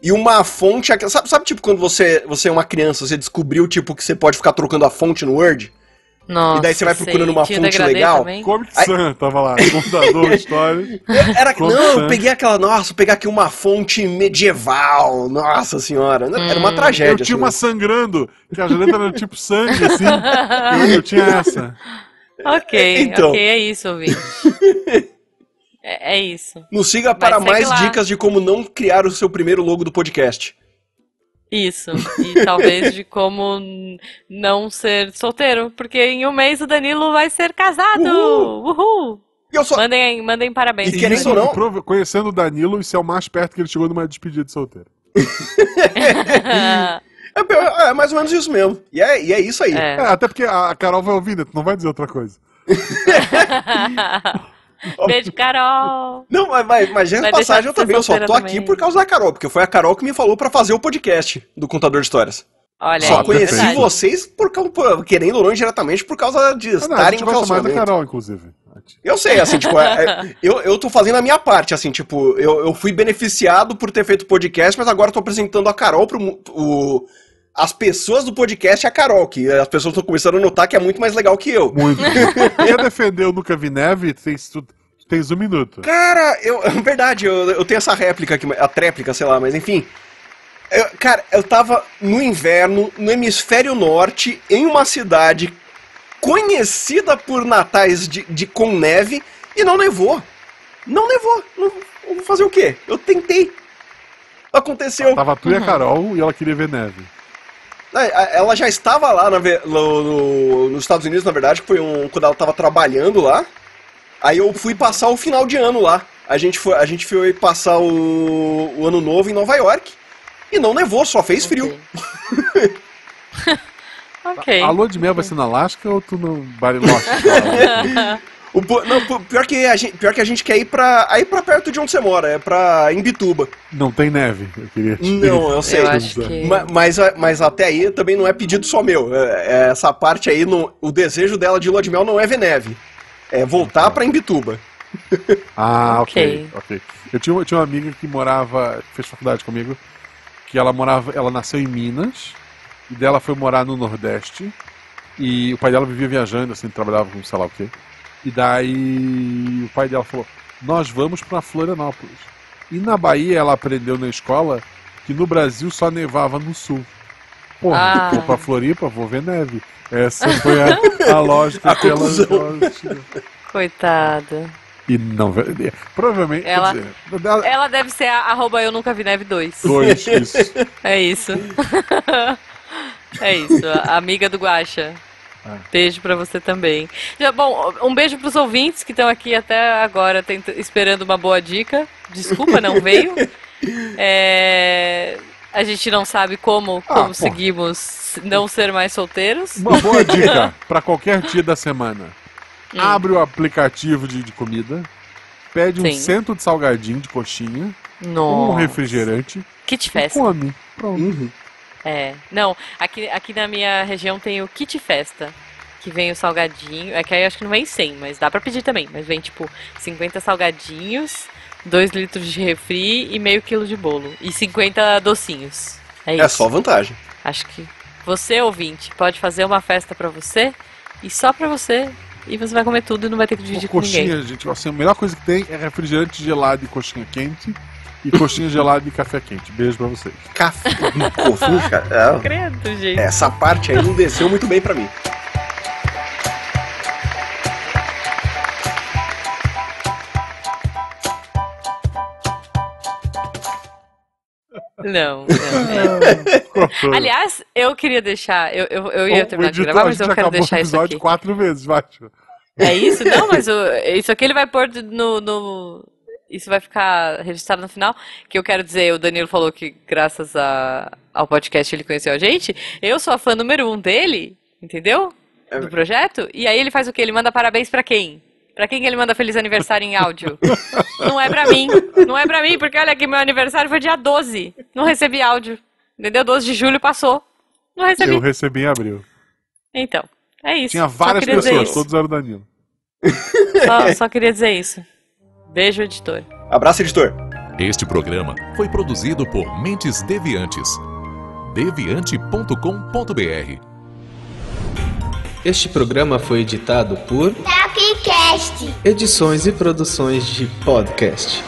E uma fonte. Sabe, sabe, tipo, quando você, você é uma criança, você descobriu, tipo, que você pode ficar trocando a fonte no Word? Nossa, E daí você vai procurando sei. uma Tinha fonte legal? também? Comic. Sun tava lá, computador, história. Era, não, eu peguei aquela. Nossa, vou pegar aqui uma fonte medieval. Nossa senhora. Era uma Hum. tragédia. Eu tinha assim, uma sangrando, que a letra era tipo sangue, assim. e eu tinha essa. Ok, Então. ok, é isso, ouvinte. É, é isso. Nos siga Mas para mais lá. dicas de como não criar o seu primeiro logo do podcast. Isso. E talvez de como não ser solteiro. Porque em um mês o Danilo vai ser casado! Uhul! Uhul! Só. Mandem, mandem parabéns. E querendo ou não- Conhecendo o Danilo, isso é o mais perto que ele chegou numa despedida de solteiro. É, é mais ou menos isso mesmo. E é, e é isso aí. É, É. até porque a a Carol vai ouvir, né? Tu não vai dizer outra coisa. Beijo, Carol! Não, mas, mas, mas de Vai passagem eu também, eu só tô aqui também. por causa da Carol, porque foi a Carol que me falou pra fazer o podcast do Contador de Histórias. Olha só aí, conheci É verdade. vocês por causa, por- querendo ou não, indiretamente, por causa de Ah, não, a estarem gente no gosta mais da. Carol, inclusive. Eu sei, assim, tipo, é- é- eu, eu tô fazendo a minha parte, assim, tipo, eu, eu fui beneficiado por ter feito podcast, mas agora eu tô apresentando a Carol pro o, as pessoas do podcast e a Carol, que as pessoas estão começando a notar que é muito mais legal que eu. Muito. Quer defender o Nunca Vi Neve? Tens, tu, tens um minuto. Cara, eu. Verdade, eu, eu tenho essa réplica aqui, a tréplica, sei lá, mas enfim. Eu- cara, eu tava no inverno, no hemisfério norte, em uma cidade conhecida por natais de, de com neve e não nevou. Não nevou. Não, vou fazer o quê? Eu tentei. Aconteceu. Tava tu e a Carol e ela queria ver neve. É, Ela já estava lá na no- no- nos Estados Unidos, na verdade, foi um, quando ela estava trabalhando lá. Aí eu fui passar o final de ano lá. A gente foi, a gente foi passar o, o ano novo em Nova York. E não nevou, só fez frio. Ok. A lua de mel vai ser na Alaska ou tu no Bariloche? O não, pior, que a gente, pior que a gente quer ir pra, aí pra perto de onde você mora, é pra Imbituba. não tem neve, eu queria te Não, eu sei. Eu acho que. Ma- Mas, mas até aí também não é pedido só meu. É- é Essa parte aí, não- o desejo dela de lua de mel não é ver neve. É voltar pra Imbituba. Ah, ok, Ok. ok. Eu tinha, eu tinha uma amiga que morava, que fez faculdade comigo, que ela morava, ela nasceu em Minas, e dela foi morar no Nordeste, e o pai dela vivia viajando, assim, trabalhava com sei lá o quê. E daí o pai dela falou: Nós vamos pra Florianópolis. E na Bahia ela aprendeu na escola que no Brasil só nevava no sul. Porra, Ah. vou pra Floripa, vou ver neve. Essa foi a, a lógica A que ela. Coitada. E não, ve- provavelmente. Ela- dizer, ela- Ela deve ser a arroba eu nunca vi neve 2. dois, isso. É isso. é isso, amiga do Guaxa. Ah. Beijo pra você também. Já, bom, um beijo pros ouvintes que estão aqui até agora tenta- esperando uma boa dica. Desculpa, não veio. É, a gente não sabe como Ah, conseguimos não ser mais solteiros. Uma boa dica pra qualquer dia da semana. Hum. Abre o aplicativo de, de comida, pede um Sim. cento de salgadinho de coxinha, um Nossa. refrigerante Kit e festa. come. Pronto. Uhum. É. Não, aqui, aqui na minha região tem o kit festa. Que vem o salgadinho. É que aí eu acho que não vem 100, mas dá pra pedir também. Mas vem tipo 50 salgadinhos, 2 litros de refri e meio quilo de bolo. E 50 docinhos. É isso. É só vantagem. Acho que você, ouvinte, pode fazer uma festa pra você e só pra você. E você vai comer tudo e não vai ter que dividir com ninguém. Coxinha, gente, assim, a melhor coisa que tem é refrigerante gelado e coxinha quente. E coxinha gelada e café quente. Beijo pra vocês. Café. Pô, cara, Credo, gente. é, essa parte aí não desceu muito bem pra mim. Não, não. é. Cortou. Aliás, eu queria deixar. Eu, eu, eu ia terminar de gravar, a mas eu quero deixar o isso episódio aqui. quatro vezes, vai. tio. É isso? Não, mas o- isso aqui ele vai pôr no, no- Isso vai ficar registrado no final. Que eu quero dizer, o Danilo falou que graças a- ao podcast ele conheceu a gente. Eu sou a fã número um dele, entendeu? É. Do projeto. E aí ele faz o quê? Ele manda parabéns pra quem? Pra quem que ele manda feliz aniversário em áudio? Não é pra mim. Não é pra mim, porque olha que meu aniversário foi dia 12. Não recebi áudio. Entendeu? 12 de julho passou. Não recebi. Eu recebi em abril. Então, é isso. Tinha várias pessoas, todos eram Danilo. Só, só queria dizer isso. Beijo, editor. Abraço, editor. Este programa foi produzido por Mentes Deviantes. deviante.com.br Este programa foi editado por Tapcast. Edições e Produções de Podcast.